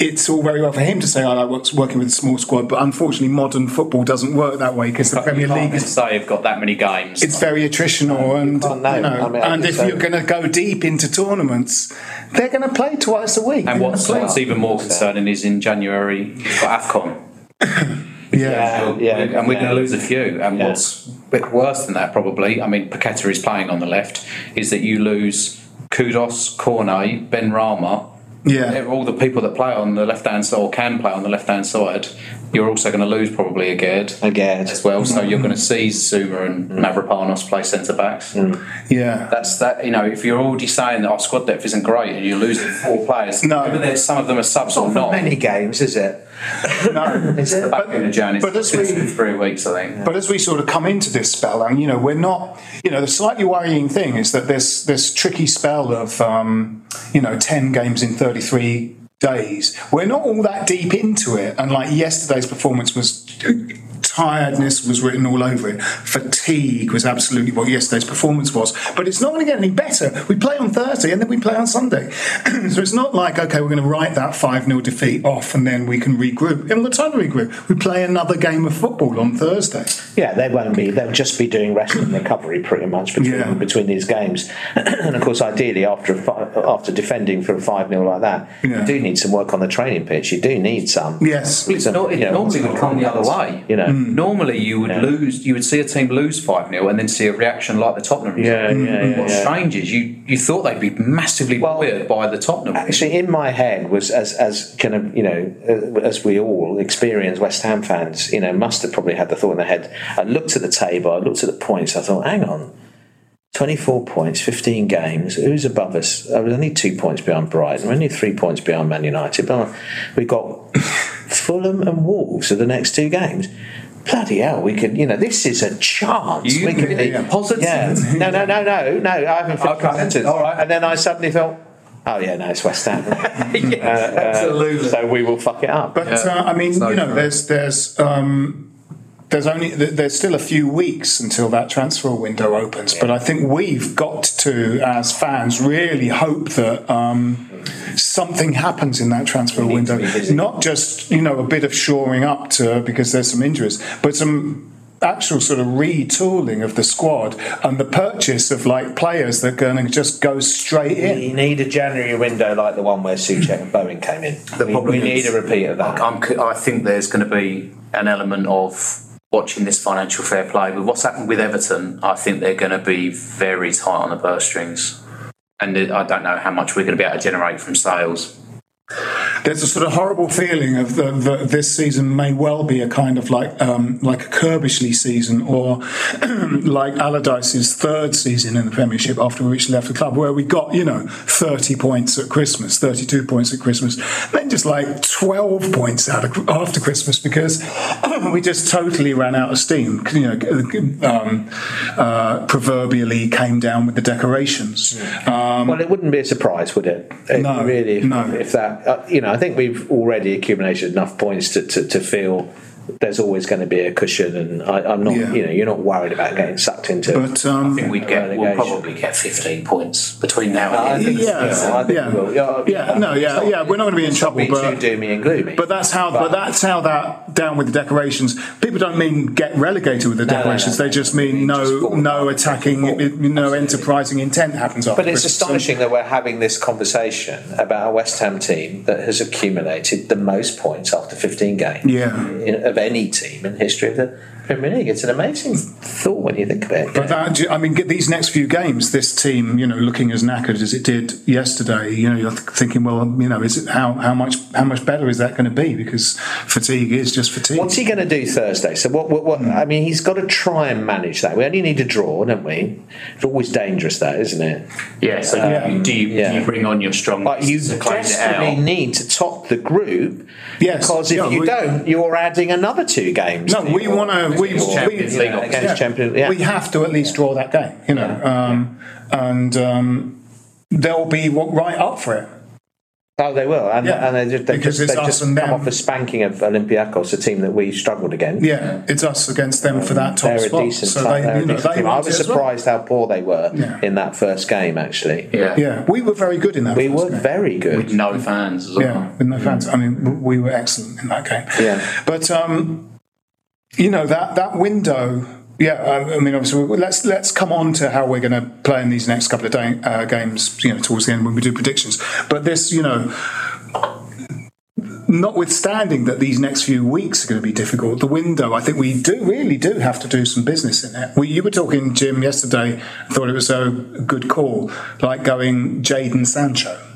it's all very well for him to say, oh, "I like working with a small squad," but unfortunately, modern football doesn't work that way because the Premier League is say you've got that many games. it's very attritional, and can't you know, I mean, and if so. you're going to go deep into tournaments, they're going to play twice a week. And what's, what's even more concerning is in January you've got AFCON. yeah, yeah, and we're yeah. going to lose a few. And what's a bit worse than that, probably, I mean, Paqueta is playing on the left, is that you lose Kudus, Cornet, Benrahma, yeah. all the people that play on the left hand side or can play on the left hand side. You're also going to lose probably Aguerd Again. as well. So you're mm. going to see Zouma and mm. Mavropanos play centre backs. Mm. yeah. That's that. You know, if you're already saying that our squad depth isn't great and you're losing four players, No. whether there's some of them are subs or Not not. many games, is it? No, Is it? Back in the journey, but it's as we- three weeks, I think. But as we sort of come into this spell, and you know, we're not, you know, the slightly worrying thing is that this this tricky spell of, um, you know, ten games in thirty three days, we're not all that deep into it, and like yesterday's performance was. Tiredness was written all over it. Fatigue was absolutely what yesterday's performance was. But it's not going to get any better. We play on Thursday and then we play on Sunday. so it's not like, okay, we're going to write that 5 0 defeat off and then we can regroup. We haven't got time to regroup. We play another game of football on Thursday. Yeah, they won't be. They'll just be doing rest and recovery pretty much between Yeah. between these games. and of course, ideally, after a fi- after defending for a five 0 like that, Yeah. you do need some work on the training pitch. You do need some. Yes. It's some, not, it you know, normally would come the other way. You know. Mm. Normally, you would lose. You would see a team lose five 0 and then see a reaction like the Tottenham. result. Yeah, yeah, yeah, What's yeah. strange is you you thought they'd be massively buoyed by the Tottenham. Actually, in my head was as as kind of you know uh, as we all experienced West Ham fans, you know, must have probably had the thought in their head. I looked at the table, I looked at the points, I thought, hang on. 24 points, 15 games. Who's above us? I was only two points behind Brighton. We're only three points behind Man United. But we've got Fulham and Wolves are the next two games. Bloody hell, we could, you know, this is a chance. You we could really be are positive? Yeah. No, no, no, no, no. I haven't finished Okay, my sentence. all right. And then I suddenly felt, oh, yeah, no, it's West Ham. yeah, absolutely. So we will fuck it up. But uh, I mean, So you know, true. there's there's um, there's only there's still a few weeks until that transfer window opens. But I think we've got to, as fans, really hope that um, something happens in that transfer window. Not just you know a bit of shoring up to because there's some injuries, but some actual sort of retooling of the squad and the purchase of like players that are going to just go straight in. You need a January window like the one where Soucek and Bowen came in. The we, problem we need a repeat of that. I'm, I think there's going to be an element of watching this financial fair play. With what's happened with Everton, I think they're going to be very tight on the purse strings. And I don't know how much we're going to be able to generate from sales. There's a sort of horrible feeling of the, the, this season may well be a kind of like um, like a Curbishley season or like Allardyce's third season in the Premiership after which left the club, where we got you know 30 points at Christmas, 32 points at Christmas, then just like 12 points out of, after Christmas because we just totally ran out of steam. You know, um, uh, proverbially came down with the decorations. Um, well, it wouldn't be a surprise, would it? It No, really. If, no. if that, uh, you know, I think we've already accumulated enough points to, to, to feel there's always going to be a cushion, and I, I'm not. Yeah. You know, you're not worried about getting sucked into. But um, I think we'd get, we'll probably get 15 points between now and think then. so. Yeah, I yeah. we'll, yeah, yeah, no, yeah, not, yeah. We're not going to be in trouble, being but too doomy and gloomy. But that's how. But, But- that's how that down with the decorations. People don't mean get relegated with the No, no, decorations. no, they just mean no, fall no apart. attacking, no enterprising intent happens after. But it's Christmas. astonishing that we're having this conversation about a West Ham team that has accumulated the most points after 15 games Yeah. in- of any team in the history of the Premier League. It's an amazing thought when you think about it. But that, I mean, get these next few games, this team, you know, looking as knackered as it did yesterday, you know, you're thinking, well, you know, is it how how much how much better is that going to be? Because fatigue is just fatigue. What's he going to do Thursday? So what? what, what I mean, he's got to try and manage that. We only need a draw, don't we? It's always dangerous, that isn't it? Yeah, so Um, do, you, yeah. do you bring on your strong But you to desperately need to top the group. Yes. Because if Yeah, you we- don't, you're adding another two games. No, we want to. We, Against Champions we, League against opposition. champion. Yeah. we have to at least draw that game, you know, um, and um, they'll be right up for it. Oh, they will, and, Yeah, and they just, they because just, it's they us just and come them. off a spanking of Olympiacos, a team that we struggled against. Yeah, it's us against them for that top They're spot. a decent, so team. they, you know, decent they team. I was it as well. surprised how poor they were Yeah. in that first game. Actually, Yeah, we were very good in that. we first were game. very good. With no fans as well. Yeah, with no fans. I mean, we were excellent in that game. Yeah. But um, you know that that window. Yeah, I, mean, obviously, let's let's come on to how we're going to play in these next couple of day, uh, games. You know, towards the end when we do predictions. But this, you know. Notwithstanding that these next few weeks are going to be difficult, the window, I think we do really do have to do some business in it. We, you were talking, Jim, yesterday, I thought it was a good call, like going Jadon Sancho.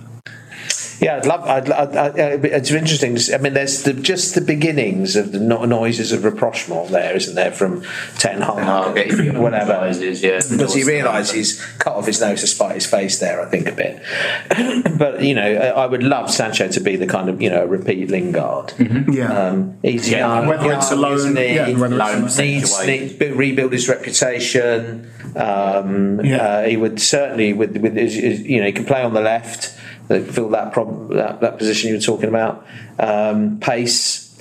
Yeah, I'd love. I'd, I'd, I'd, it's interesting. I mean, there's the, just the beginnings of the no- noises of rapprochement there, isn't there, from Ten Hag, getting whatever. realises, yeah. Because he realised he's cut off his nose to spite his face there, I think, a bit. but, you know, I I would love Sancho to be the kind of, you know, repeat Lingard. Yeah. Um, he's Yeah, young, whether it's alone- he? yeah, whether it's Needs- alone needs, situation. needs- rebuild his reputation. Um, Yeah. uh, he would certainly, with, with his, his- you know, he can play on the left, uh, fill that, prob- that that position you were talking about. Um, pace,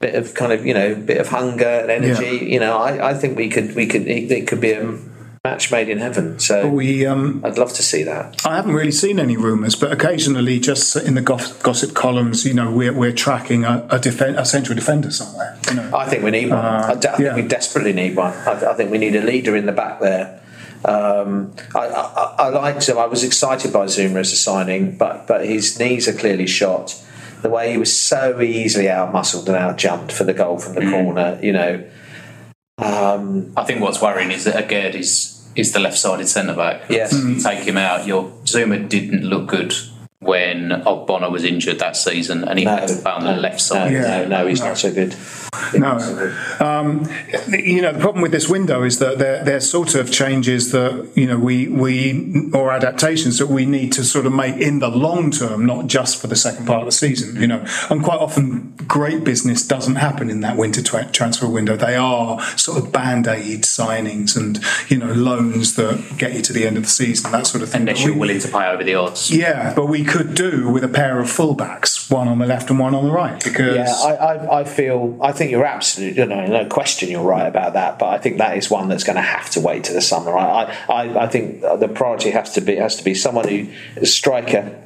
bit of kind of, you know, bit of hunger and energy. You know, I, I think we could, we could, it, it could be a match made in heaven. So We um, I'd love to see that. I haven't really seen any rumours, but occasionally, just in the gossip, gossip columns, you know, we're, we're tracking a, a, defen- a central defender somewhere. You know. I think we need one. Uh, I, de- think yeah. we desperately need one. I, I think we need a leader in the back there. Um, I, I, I liked him. I was excited by Zouma as a signing, but but his knees are clearly shot. The way he was so easily out muscled and out jumped for the goal from the corner, you know. Um, I think what's worrying is that Aguerd is is the left-sided centre back. Yes. You take him out. Your Zouma didn't look good when Ogbonna was injured that season, and he had to play on the left side. no, Yeah. no, no, he's not so good. No. Um, you know, the problem with this window is that there, there's sort of changes that, you know, we, we, or adaptations that we need to sort of make in the long term, not just for the second part of the season, you know. And quite often, great business doesn't happen in that winter tra- transfer window. They are sort of band aid signings and, you know, loans that get you to the end of the season, that sort of thing. Unless you're willing to pay over the odds. Yeah, but we could do with a pair of fullbacks, one on the left and one on the right, because. Yeah, I, I, I feel. I think you're absolutely, you know, no question, you're right about that. But I think that is one that's going to have to wait to the summer. I, I, I think the priority has to be has to be someone who is striker,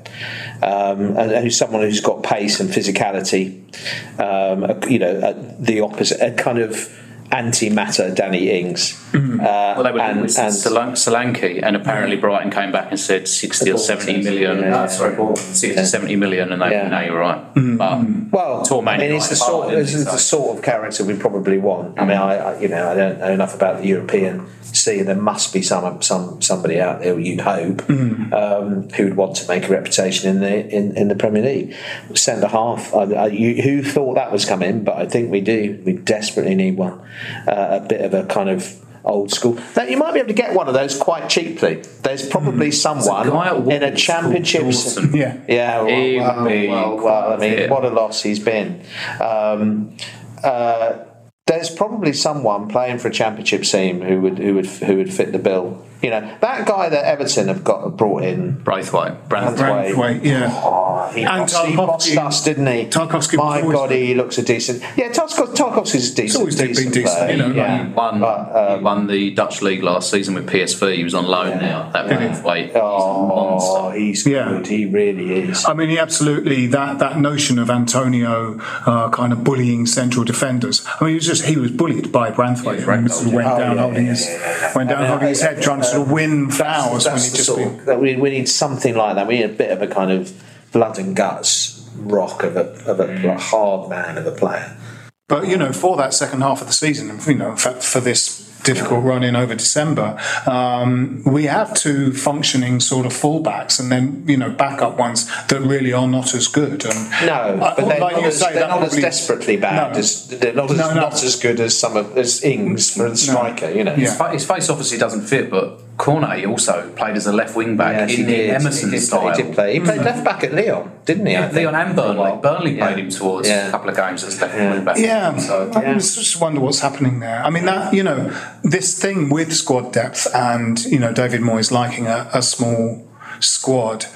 um, and who's someone who's got pace and physicality. Um, you know, the opposite, a kind of anti-matter Danny Ings. Uh, Well, they were and, with and Solan- Solanke, and apparently Brighton came back and said 60 or 70 million. Yeah, uh, sorry, yeah. 60 70 million, and they Yeah. no, you're right. But Well, Tall Man I mean, it's the sort, part, it's isn't the sort of character we probably want. I mean, I, I you know I don't know enough about the European scene. There must be some some somebody out there you'd hope um, who would want to make a reputation in the in, in the Premier League. Centre half. I, I, you, who thought that was coming? But I think we do. We desperately need one. Uh, a bit of a kind of. Old school. That you might be able to get one of those quite cheaply. There's probably someone guy at in a championship. Yeah. Yeah, well, He would well, well, well, I mean, quite what a loss he's been. Um, uh, there's probably someone playing for a championship team who would who would who would fit the bill. You know, that guy that Everton have got brought in, Braithwaite, Branthwaite. Branthwaite. Braithwaite, yeah. Oh, he, And bossed, he bossed us, didn't he? Tarkowski My was always God, he looks a decent. Yeah, Tarkowski, Tarkowski's a decent. always been decent, decent, player, you know, yeah. He won, But, he won the Dutch league last season with PSV. He was on loan now. That Braithwaite. Oh, he's Yeah. He really is. I mean, he absolutely that that notion of Antonio uh, kind of bullying central defenders. I mean, he was just he was bullied by Branthwaite. Yeah, and sort of went Oh, down yeah, holding yeah, his yeah, yeah. went down holding his head, trying to sort of win fouls when That's he the just sort of, that we, we need something like that. We need a bit of a kind of blood and guts rock of a of a Mm. hard man of a player. But you know, for that second half of the season, you know, for, for this difficult run in over December, um, we have two functioning sort of fullbacks, and then you know, backup ones that really are not as good. And No, I- but they're, like not, you as, say, they're that not as desperately bad. No. As, they're not as, No, no. not as good as some of as Ings for the striker. You know. Yeah. His face obviously doesn't fit, but Cornet also played as a left wing back Yes, in the did. Emerson he did style. Play, he did play. He played hmm. left back at Lyon, didn't he? Yeah, Lyon and for? Burnley. Burnley Yeah. played him towards Yeah. a couple of games as left wing back. Yeah, So, I just wonder what's happening there. I mean, that you know, this thing with squad depth and you know David Moyes liking a, a small squad.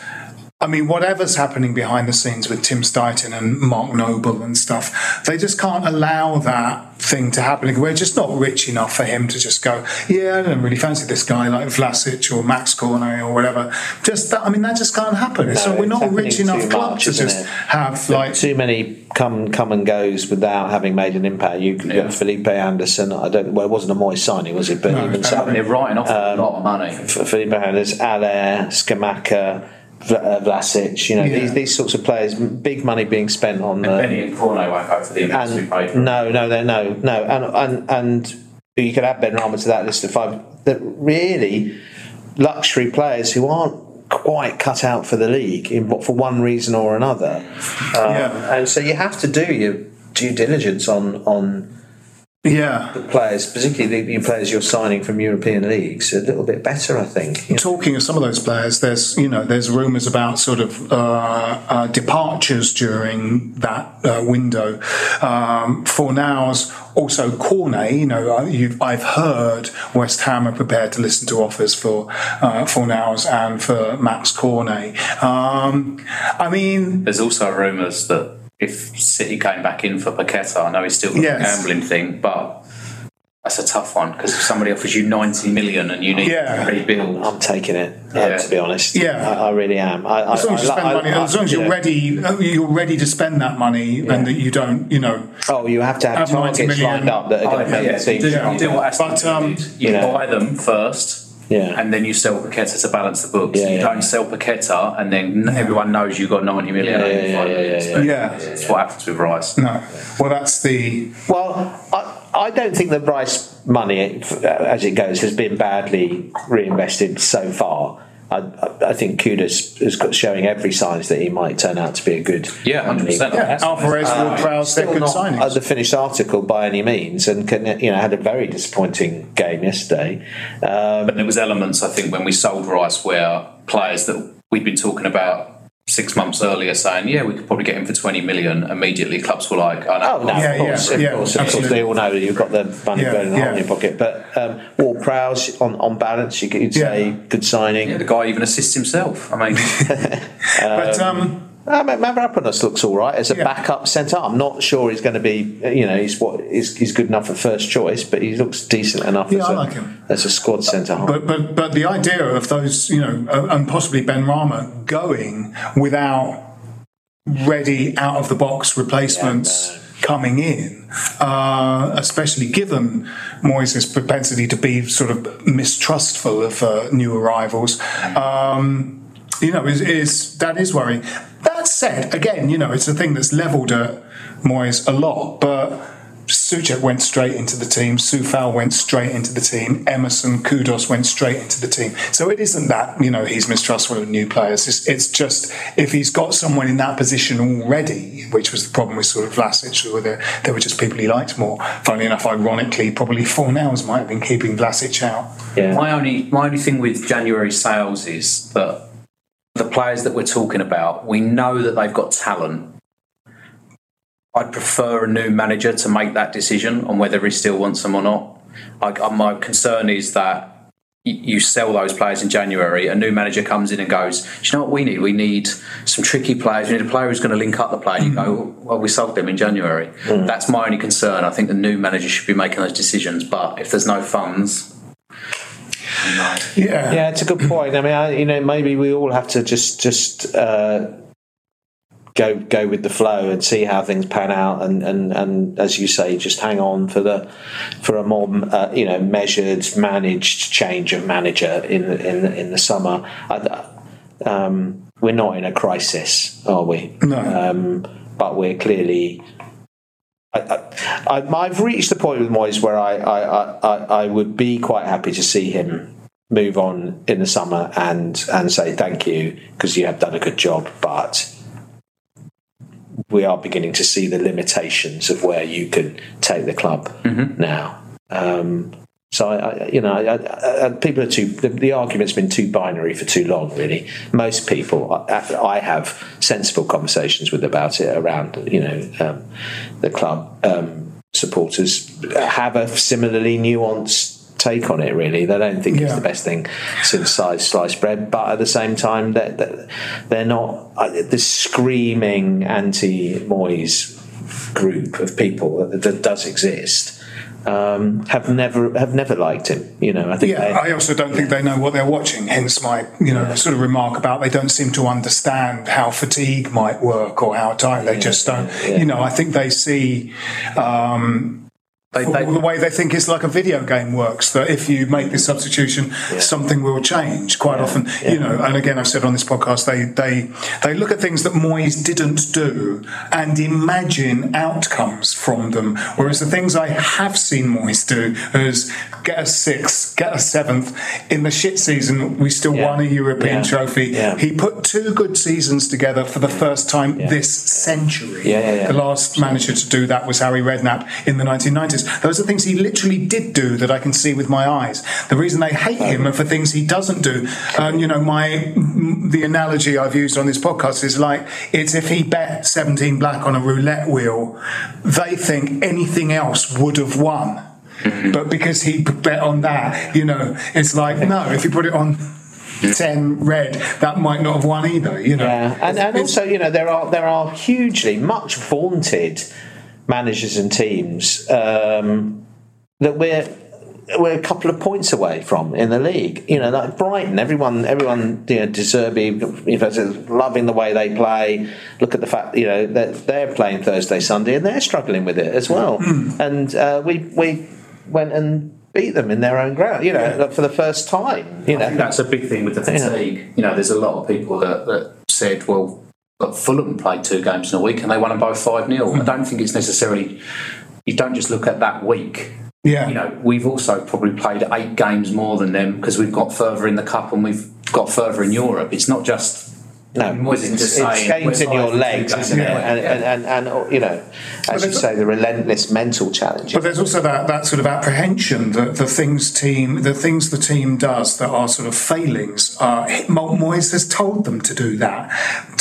I mean, whatever's happening behind the scenes with Tim Steidten and Mark Noble and stuff, they just can't allow that thing to happen. We're just not rich enough for him to just go, yeah, I don't really fancy this guy like Vlasic or Max Cornet or whatever. Just that, I mean, that just can't happen. so we're not rich enough club much, to just it? have like too many come come and goes without having made an impact. You you got Felipe Anderson. I don't. Well, it wasn't a Moyes signing, was it? But No, even so. They're writing off a um, lot of money. Felipe Anderson, Haller, Scamacca. Vla- uh, Vlasic, you know Yeah. these, these sorts of players, big money being spent on the Benny and Cornet won't go for the amounts we and paid no, no, no, no, no, and and and you could add Benrahma to that list of five. That really luxury players who aren't quite cut out for the league in for one reason or another. Um, and so you have to do your due diligence on on yeah the players, particularly the, the players you're signing from European leagues, a little bit better, I think. Talking of some of those players, there's you know there's rumours about sort of uh, uh, departures during that uh, window. Um, Fornals also Cornet. You know, I- you've, I've heard West Ham are prepared to listen to offers for uh, Fornals and for Max Cornet. Um, I mean, There's also rumours that if City came back in for Paqueta, I know he's still got Yes. the gambling thing, but that's a tough one because if somebody offers you 90 million and you need Yeah. to rebuild, I'm taking it. uh, Yeah. to be honest, Yeah. I, I really am. I, as long I, as you I, spend I- money, I- as long as you're you know, ready, uh, you're ready to spend that money, and that you don't, you know. Oh, you have to have, Have 90 targets million. lined up that are Oh, going to yeah, make yeah. the team You do- stronger. do what Aston But um, you Yeah. buy them first. Yeah. And then you sell Paqueta to balance the books. Yeah, you yeah. don't sell Paqueta and then everyone knows you've got 90 million. Yeah, yeah, over yeah, five yeah, yeah, yeah. That's what happens with Rice. no, well, that's the Well, I, I don't think the Rice money, as it goes, has been badly reinvested so far. I, I- I think Kudus has got showing every signs that he might turn out to be a good. Yeah, 100%. yeah, Alvarez, Ward-Prowse, they're Still good not signings. at the finished article by any means, and can, you know had a very disappointing game yesterday. Um, But there was elements, I think, when we sold Rice where players that we'd been talking about six months earlier saying, yeah, we could probably get him for 20 million, immediately clubs were like, oh, no. Oh no! Yeah, of course, yeah, of yeah, course, of course. They all know that you've got the money Yeah, burning a hole in yeah. your pocket. But um, Ward Prowse, on, on balance, you could say good signing. Yeah, the guy even assists himself. I mean, but um, Uh, Mavropanos looks all right as a Yeah. backup centre. I'm not sure he's going to be, you know, he's what he's, he's good enough for first choice, but he looks decent enough Yeah, as, I a, like him. as a squad centre half. But but but the idea of those, you know, and possibly Benrahma going without ready out of the box replacements coming in, uh, especially given Moyes' propensity to be sort of mistrustful of uh, new arrivals, um, you know, is, is that is worrying. That said, again, you know, it's a thing that's levelled at Moyes a lot, but. Soucek went straight into the team. Coufal went straight into the team. Emerson, Kudus went straight into the team. So it isn't that you know he's mistrustful of new players. It's, it's just if he's got someone in that position already, which was the problem with sort of Vlasic, who were there, were just people he liked more. Funnily enough, ironically, probably Fornals might have been keeping Vlasic out. Yeah. My only my only thing with January sales is that the players that we're talking about, we know that they've got talent. I'd prefer a new manager to make that decision on whether he still wants them or not. I, I- uh, my concern is that you sell those players in January, a new manager comes in and goes, Do you know what we need? We need some tricky players. We need a player who's going to link up the play. And you mm. go, Well, we sold them in January. Mm. That's my only concern. I think the new manager should be making those decisions. But if there's no funds, Yeah, yeah, it's a good point. I mean, I, you know, maybe we all have to just just uh, go go with the flow and see how things pan out, and, and, and as you say, just hang on for the for a more uh, you know measured, managed change of manager in the, in the, in the summer. I, um, we're not in a crisis, are we? No. Um, but we're clearly. I, I've reached the point with Moyes where I, I, I, I would be quite happy to see him move on in the summer and and say thank you because you have done a good job, but we are beginning to see the limitations of where you can take the club now. Um, so I, I, you know, I, people are too. The, the argument's been too binary for too long. Really, most people I, I have sensible conversations with about it around. You know, um, the club um, supporters have a similarly nuanced take on it. Really, they don't think it's the best thing since sliced sliced bread. But at the same time, they're, they're, they're not uh, this screaming anti Moyes group of people that, that does exist. Um, have never have never liked him. You know, I think Yeah, I also don't think they know what they're watching. Hence my, you know, sort of remark about they don't seem to understand how fatigue might work or how tired. They just don't. You know, I think they see um, the way they think it's like a video game works. That if you make this substitution, something will change. Quite often, you know. And again, I've said on this podcast, they they they look at things that Moyes didn't do and imagine outcomes from them. Whereas the things I have seen Moyes do is get a sixth, get a seventh. In the shit season, we still won a European Yeah. trophy. Yeah. He put two good seasons together for the first time this century. Yeah, yeah, yeah. The last manager to do that was Harry Redknapp in the 1990s. Those are things he literally did do that I can see with my eyes. The reason they hate him are for things he doesn't do. And you know, my the analogy I've used on this podcast is like it's if he bet 17 black on a roulette wheel, they think anything else would have won. Mm-hmm. But because he bet on that, you know, it's like no. If you put it on. Mm. 10 red that might not have won either you know Yeah, and, and also you know there are there are hugely much vaunted managers and teams um, that we're we're a couple of points away from in the league. You know, like Brighton, everyone everyone you know De Zerbi, you know, loving the way they play. Look at the fact you know that they're playing Thursday, Sunday, and they're struggling with it as well. And uh, we we went and beat them in their own ground. You know, for the first time. You I know, think that's a big thing with the fatigue. You know, there's a lot of people that, that said, well, but Fulham played two games in a week and they won them both 5 0. I don't think it's necessarily, you don't just look at that week. Yeah. You know, we've also probably played eight games more than them because we've got further in the cup and we've got further in Europe. It's not just. No, it's, just it's saying, games in your five for two legs, isn't it? in. And, and, and, and, you know, as you say, the relentless mental challenge. But there's also that, that sort of apprehension that the things team, the things the team does that are sort of failings. Mo- Moyes has told them to do that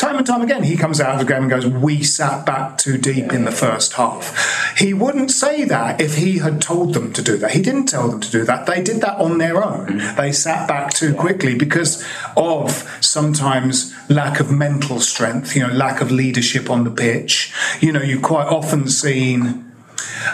time and time again. He comes out of the game and goes, "We sat back too deep in the first half." He wouldn't say that if he had told them to do that. He didn't tell them to do that. They did that on their own. They sat back too quickly because of sometimes lack of mental strength. You know, lack of leadership on the pitch. You know, you've quite often seen.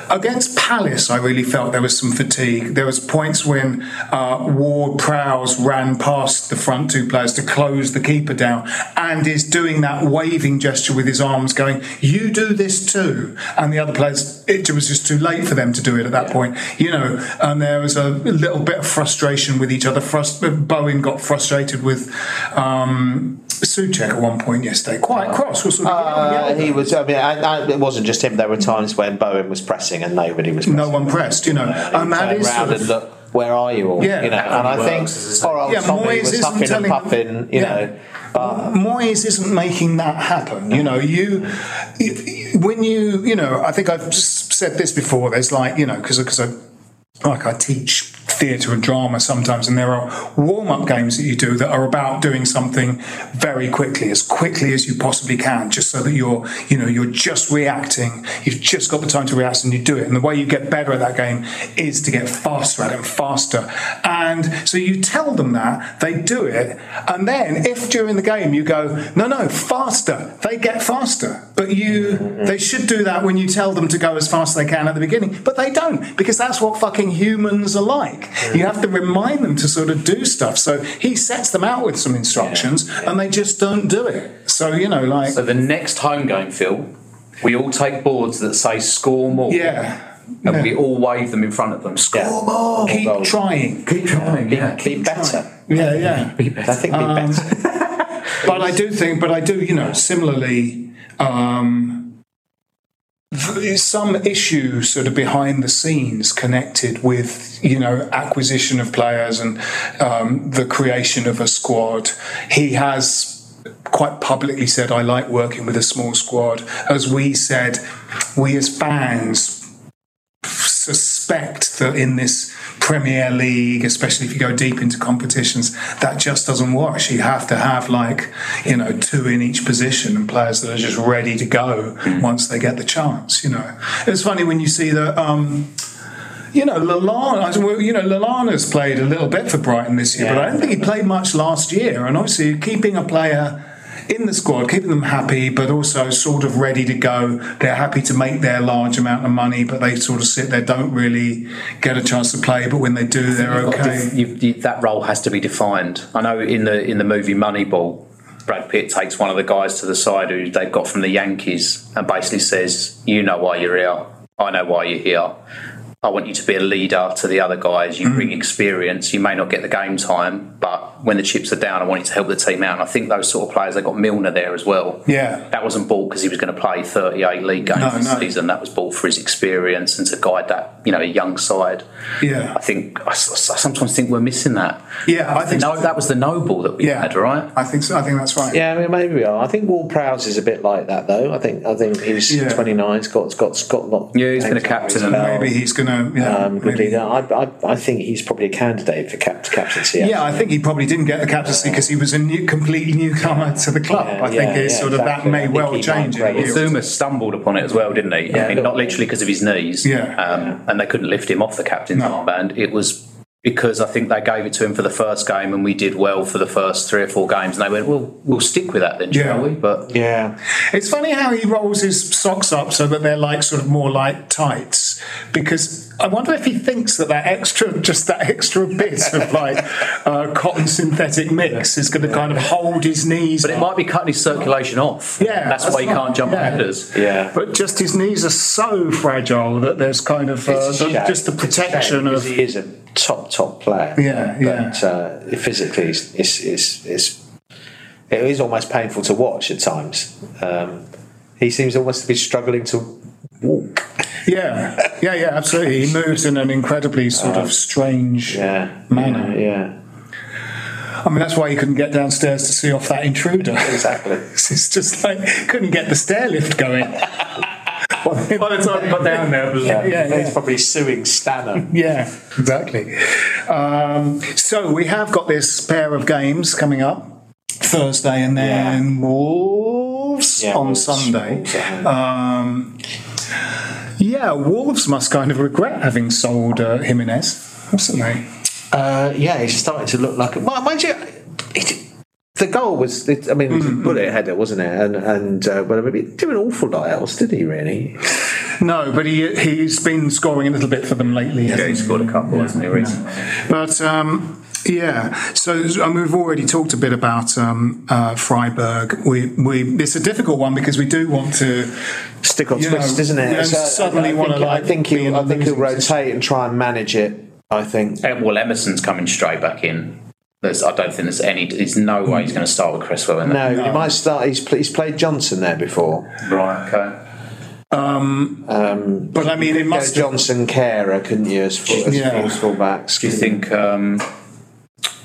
Against Palace, I really felt there was some fatigue. There was points when uh, Ward Prowse ran past the front two players to close the keeper down, and is doing that waving gesture with his arms, going, "You do this too." And the other players, it was just too late for them to do it at that point, you know. And there was a little bit of frustration with each other. Frust- Bowen got frustrated with um, Soucek at one point yesterday, quite cross. Was sort of Uh, he was. I mean, I, I, it wasn't just him. There were times when Bowen was pressing and nobody was. Pressing. no one pressed, you know. And that Turn is round sort and of, look. Where are you all? Yeah. you know, and I think poor old Yeah, Tommy Moyes was isn't huffing and telling- puffing. You Yeah. know, but Moyes isn't making that happen. You know, you, you- when you, you know, I think I've said this before. There's like, you know, because because I like I teach theatre and drama sometimes, and there are warm up games that you do that are about doing something very quickly, as quickly as you possibly can, just so that you're, you know, you're just reacting. You've just got the time to react, and you do it. And the way you get better at that game is to get faster at it and faster. And so you tell them that they do it, and then if during the game you go, no, no, faster, they get faster. But you, mm-hmm. they should do that when you tell them to go as fast as they can at the beginning, but they don't because that's what fucking humans are like. You have to remind them to sort of do stuff. So he sets them out with some instructions, and they just don't do it. So you know, like So the next home game, Phil, we all take boards that say score more. Yeah. And Yeah. we all wave them in front of them. Score more. keep trying, Keep trying. Yeah. be better. yeah, yeah. I think be Um, better. but I do think, but I do, you know, similarly, um, some issue sort of behind the scenes connected with, you know, acquisition of players and um, the creation of a squad. He has quite publicly said, I like working with a small squad. As we said, we as fans suspect that in this Premier League, especially if you go deep into competitions, that just doesn't wash. You have to have like, you know, two in each position and players that are just ready to go once they get the chance, you know. It's funny when you see that um You know, Lallana. well, You know, Lallana's played a little bit for Brighton this year, but I don't think he played much last year. And obviously, keeping a player in the squad, keeping them happy, but also sort of ready to go. They're happy to make their large amount of money, but they sort of sit there, don't really get a chance to play. But when they do, they're You've to okay. you- that role has to be defined. I know in the in the movie Moneyball, Brad Pitt takes one of the guys to the side who they've got from the Yankees and basically says, "You know why you're here. I know why you're here. I want you to be a leader to the other guys. You mm. bring experience. You may not get the game time, but when the chips are down, I want you to help the team out." And I think those sort of players. They got Milner there as well. Yeah. That wasn't bought because he was going to play 38 league games No, this no. season. That was bought for his experience and to guide that, you know, a young side. Yeah. I think I sometimes think we're missing that. Yeah, I think no, that was the noble that we Yeah. had, right? I think so. I think that's right. Yeah, I mean, maybe we are. I think Ward Prowse is a bit like that, though. I think I think he's Yeah. 29. He's got got got lot. Yeah, he's been a captain and Maybe he's going to. Yeah, um, good. I, I I think he's probably a candidate for cap- captaincy. Yeah, I think he probably didn't get the captaincy because he was a new, completely newcomer to the club. Yeah, I think yeah, it's yeah, sort of exactly. that may well change. might in a year or two. Zouma stumbled upon it as well, didn't he? Yeah, I mean, not literally because of his knees. Yeah. Um, and they couldn't lift him off the captain's armband. It was because I think they gave it to him for the first game and we did well for the first three or four games. And they went, well, we'll stick with that then, shall Yeah. we? But yeah, It's funny how he rolls his socks up so that they're like sort of more like tights. Because I wonder if he thinks that that extra, just that extra bit of like uh, cotton synthetic mix is going to kind of hold his knees. but it might be cutting his circulation off. Yeah, That's, that's why he can't jump Yeah. headers. Yeah. But just his knees are so fragile that there's kind of uh, the- just the It's a shame protection of. he is a top top player. Yeah, but uh, physically, it's, it's, it's, it's it is almost painful to watch at times. Um, he seems almost to be struggling to walk. Yeah, yeah, yeah, absolutely. He moves in an incredibly sort of strange Yeah, manner. yeah. I mean, that's why he couldn't get downstairs to see off that intruder. Exactly. it's just like couldn't get the stair lift going. By the time he got down there, it was Yeah, yeah, yeah, he's probably suing Stannah. yeah, exactly. Um, so we have got this pair of games coming up Thursday and then Wolves on Wolves. Sunday. Wolves at home. Um, yeah, Wolves must kind of regret having sold uh, Jimenez, mustn't they? Uh, yeah, he's starting to look like. Well, mind you, it, the goal was. It, I mean, it was a bullet header, wasn't it? And and uh, but I mean, he didn't do an awful lot else, did he? Really? No, but he he's been scoring a little bit for them lately. Yeah, hasn't he scored a couple, hasn't he, recently? But um, yeah, so and we've already talked a bit about um, uh, Freiburg. We we it's a difficult one because we do want to Stick on you twist, know, isn't it? And So, suddenly I want to think, like. I think he'll, in think he'll losing position. rotate and try and manage it. I think. Uh, Well, Emerson's coming straight back in. There's, I don't think there's any. There's no way he's going to start with Cresswell in No, there. he might start. He's, pl- he's played Johnson there before. Right. Okay. Um, Um, but I mean, it go must. Johnson, Kehrer, couldn't you? As, full, as Yeah. false fullbacks. Do you think um,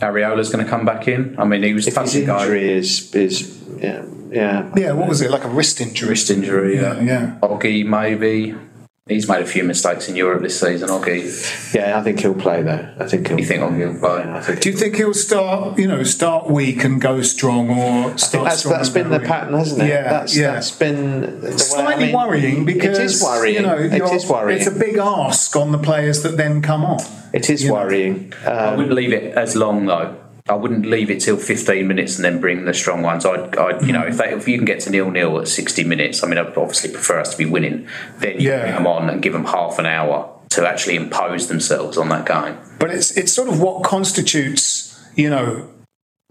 Areola's going to come back in? I mean, he was if touch his and go. injury is is yeah yeah Yeah, what was it like a wrist injury? Wrist injury. Yeah, uh, yeah. Oggy maybe. He's made a few mistakes in Europe this season. Oggy. yeah. I think he'll play though. I think he'll. You think Oggy will play? I think Do you think he'll start? You know, start weak and go strong, or I think start that's strong that's and been the pattern, hasn't it? Yeah, that's, yeah. that's been the way- Slightly I mean, worrying because it is worrying. You know, it worrying. It's a big ask on the players that then come on. it is you know. worrying. I Um, wouldn't leave it as long though. I wouldn't leave it till 15 minutes and then bring the strong ones. I'd, I'd you know, hmm. if, they, if you can get to nil nil at 60 minutes, I mean, I'd obviously prefer us to be winning. Then you Yeah. bring them on and give them half an hour to actually impose themselves on that game. But it's it's sort of what constitutes, you know,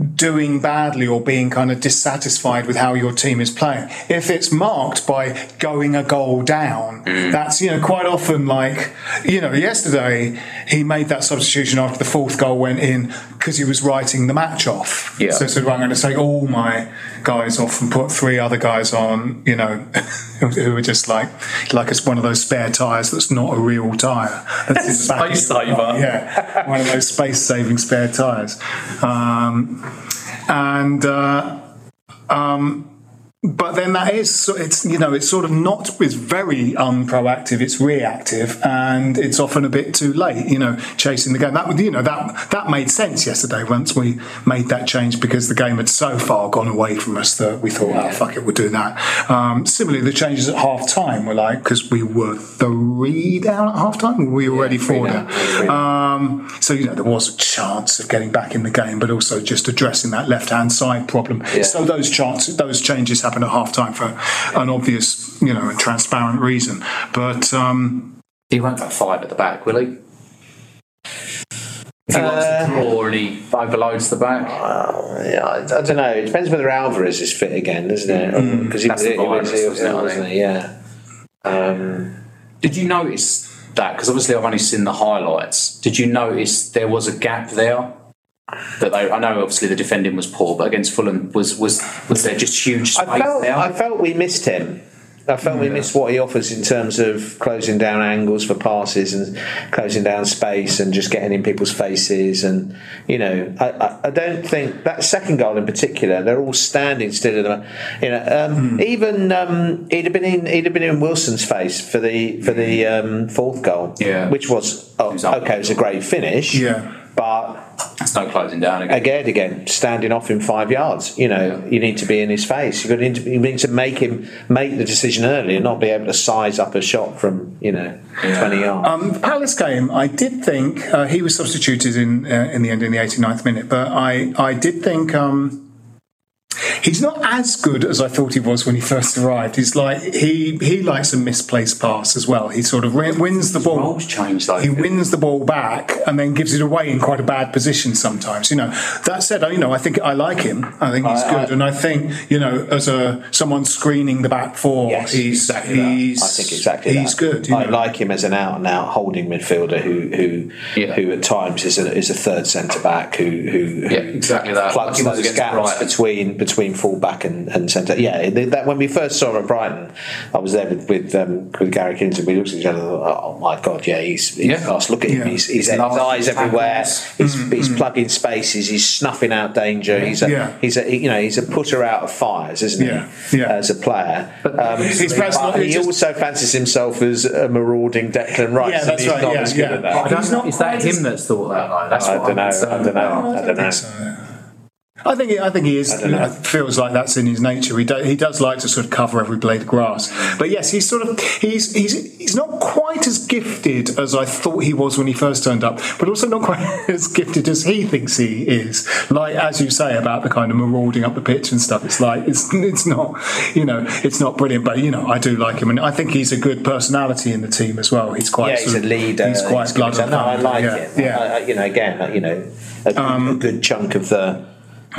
doing badly or being kind of dissatisfied with how your team is playing. If it's marked by going a goal down, mm. that's you know quite often like you know yesterday he made that substitution after the fourth goal went in because he was writing the match off. Yeah. So said, I'm going to oh take all my guys off and put three other guys on, you know, who are just like like it's one of those spare tires that's not a real tire. That's Space saver. yeah, one of those space-saving spare tires, um, and uh, um, but then that is it's you know it's sort of not it's very unproactive it's reactive and it's often a bit too late you know chasing the game. That would you know that that made sense yesterday once we made that change because the game had so far gone away from us that we thought oh fuck it we'll do that. Um, similarly the changes at half time were like because we were three down at half time we were already four down. um, so you know there was a chance of getting back in the game but also just addressing that left hand side problem. So those chances those changes happen at half time for an obvious you know and transparent reason but um, he won't go five at the back, will he? If he wants to draw and he overloads the back. yeah, I, I don't know. It depends whether Alvarez is fit again, doesn't it? Because he was, the he was, virus, he was, isn't it, wasn't he? Yeah. Um, Did you notice that? Because obviously I've only seen the highlights. Did you notice there was a gap there? That they, I know obviously the defending was poor, but against Fulham was was was there just huge space I felt there? I felt we missed him. I felt we missed what he offers in terms of closing down angles for passes and closing down space and just getting in people's faces and you know I, I, I don't think that second goal in particular they're all standing still in the, you know um, even um, he'd have been in he'd have been in Wilson's face for the for the um, fourth goal Yeah. which was oh, okay it was a great finish yeah but It's no closing down again. again, again, standing off in five yards. You know, you need to be in his face. You need to, you need to make him make the decision early and not be able to size up a shot from you know twenty yards. Um, the Palace game, I did think uh, he was substituted in uh, in the end in the 89th minute, but I I did think um, he's not as good as I thought he was when he first arrived. He's like he he likes a misplaced pass as well. He sort of ri- wins the ball. Roles changed though. He wins the ball back and then gives it away in quite a bad position sometimes. You know, that said, you know, I think I like him. I think he's I- good, and I think you know, as a someone screening the back four, Yes, he's exactly that. he's I think exactly he's that. good. You I know. like him as an out and out holding midfielder who who who at times is a, is a third centre back who who, who Yeah, exactly that. plugs Like he was those gaps Brighton. between between full back and, and centre. Yeah, they- that when we first saw him at Brighton, I was there with with, um, with Gary Kinton. We looked at each other. and thought, Oh my god, yeah, he's, he's Yeah. fast. Look at him. Yeah. He's, he's, He's his large, eyes he's everywhere. tackles. He's, he's plugging spaces. He's snuffing out danger. He's a Yeah. he's a you know he's a putter out of fires, isn't Yeah. he? Yeah. As a player, um, His personal- but he just- also fancies himself as a marauding Declan Rice. Yeah, that's right, Not yeah, as good yeah. at that. I don't. Is that him that's thought that though? That's I what don't know. I'm I don't know. I don't know. I think I think he is. Don't know. It feels like that's in his nature. He, do, he does like to sort of cover every blade of grass. But yes, he's sort of he's he's he's not quite as gifted as I thought he was when he first turned up, but also not quite as gifted as he thinks he is. Like as you say about the kind of marauding up the pitch and stuff. It's like it's it's not you know it's not brilliant, but you know I do like him, and I think he's a good personality in the team as well. He's quite yeah, he's sort a leader. He's quite He's blood No, I like yeah, it. Yeah. I, you know, again, you know, a, a um, good chunk of the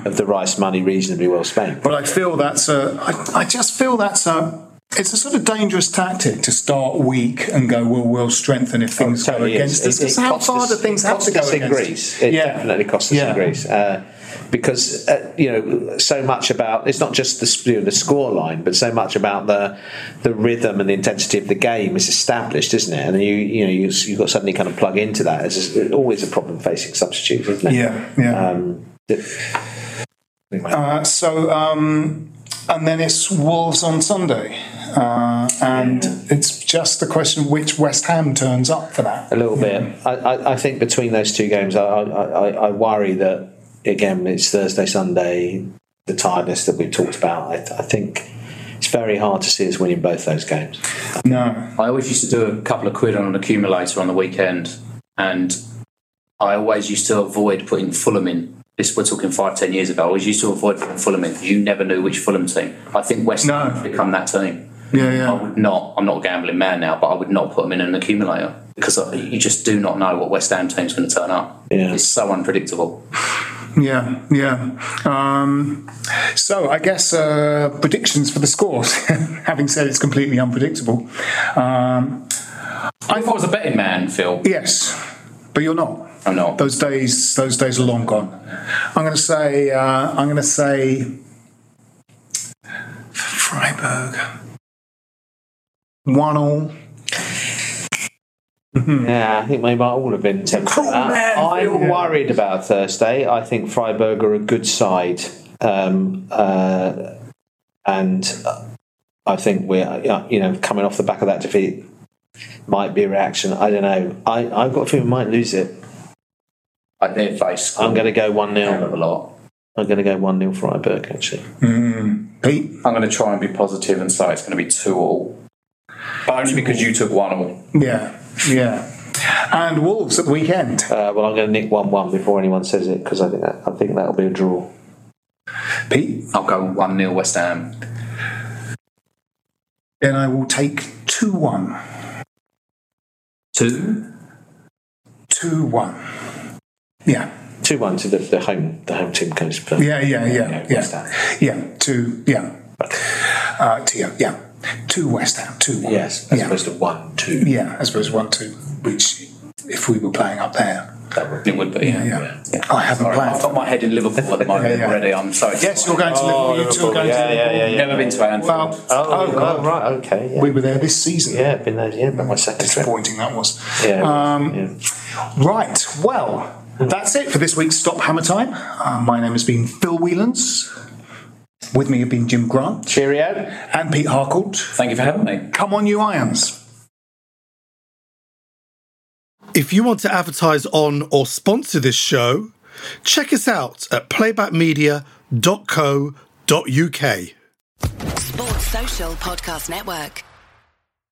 of the Rice money reasonably well spent. But I feel that's a. I, I just feel that's a. It's a sort of dangerous tactic to start weak and go, well, we'll strengthen if things go Totally against is. us. 'Cause how far us- do things have to go us in against Greece? us? It Yeah. definitely costs us Yeah. in Greece. Uh, because uh, you know so much about it's not just the you know, the score line, but so much about the the rhythm and the intensity of the game is established, isn't it? And you you know you you've got suddenly kind of plug into that. It's just always a problem facing substitutes, isn't it? Yeah, yeah. Um, that- Uh, so, um, and then it's Wolves on Sunday. Uh, and it's just the question which West Ham turns up for that. A little bit. I, I, I think between those two games, I, I, I, I worry that again it's Thursday, Sunday, the tiredness that we've talked about. I, I think it's very hard to see us winning both those games. No. I always used to do a couple of quid on an accumulator on the weekend, and I always used to avoid putting Fulham in. This we're talking five, ten years ago. I was used to avoid Fulham in because you never knew which Fulham team. I think West Ham have become that team. Yeah, yeah. I would not. I'm not a gambling man now, but I would not put them in an accumulator because I- you just do not know what West Ham team's going to turn up. Yeah. It's so unpredictable. Yeah, yeah. Um, so I guess uh, predictions for the scores. Having said it's completely unpredictable. Um, I thought I was a betting man, Phil. yes, but you're not. I'm not. Those days, those days are long gone. I'm going to say. Uh, I'm going to say. Freiburg. One all. Yeah, I think they might all have been tempted. to that. I'm worried about Thursday. I think Freiburg are a good side. Um, uh, and uh, I think we're uh, you know coming off the back of that defeat might be a reaction. I don't know. I I've got a feeling we might lose it. I think if they score I'm going to go one a hell 0 of a lot. I'm going to go one 0 Freiburg actually. Pete? I'm going to try and be positive and say it's going to be two all. But only because you took one all. Yeah, yeah. And Wolves at the weekend. Uh, well, I'm going to nick one one before anyone says it because I think that, I think that'll be a draw. Pete? I'll go 1 0 West Ham. Then I will take 2 1. Two? 2 1. Yeah. Two one to the, the home the home team goes. For, Yeah, yeah, yeah, West yeah. Yeah, 2, yeah. Uh, to, yeah, yeah. 2 West Ham, 2 1. Yes, as yeah. opposed to one two. Yeah, as opposed to 1 2, which if we were playing up there. It would be, yeah. Yeah. yeah. I haven't Sorry, planned. I've got my head in Liverpool at the moment Yeah, yeah. already. I'm sorry. Yes, you're going to Liverpool. You two are going to Liverpool. Never been to Anfield. Well, Oh, oh, God. right, okay. Yeah. We were there this season. yeah, been there. Yeah, but my second trip. Disappointing that was. Yeah, Um, yeah. Right. Well, that's it for this week's Stop Hammer Time. Uh, my name has been Phil Whelans. With me have been Jim Grant Cheerio. and Pete Harcourt. Thank you for having me. Come on, you irons. If you want to advertise on or sponsor this show, check us out at playbackmedia.co.uk. Sports Social Podcast Network.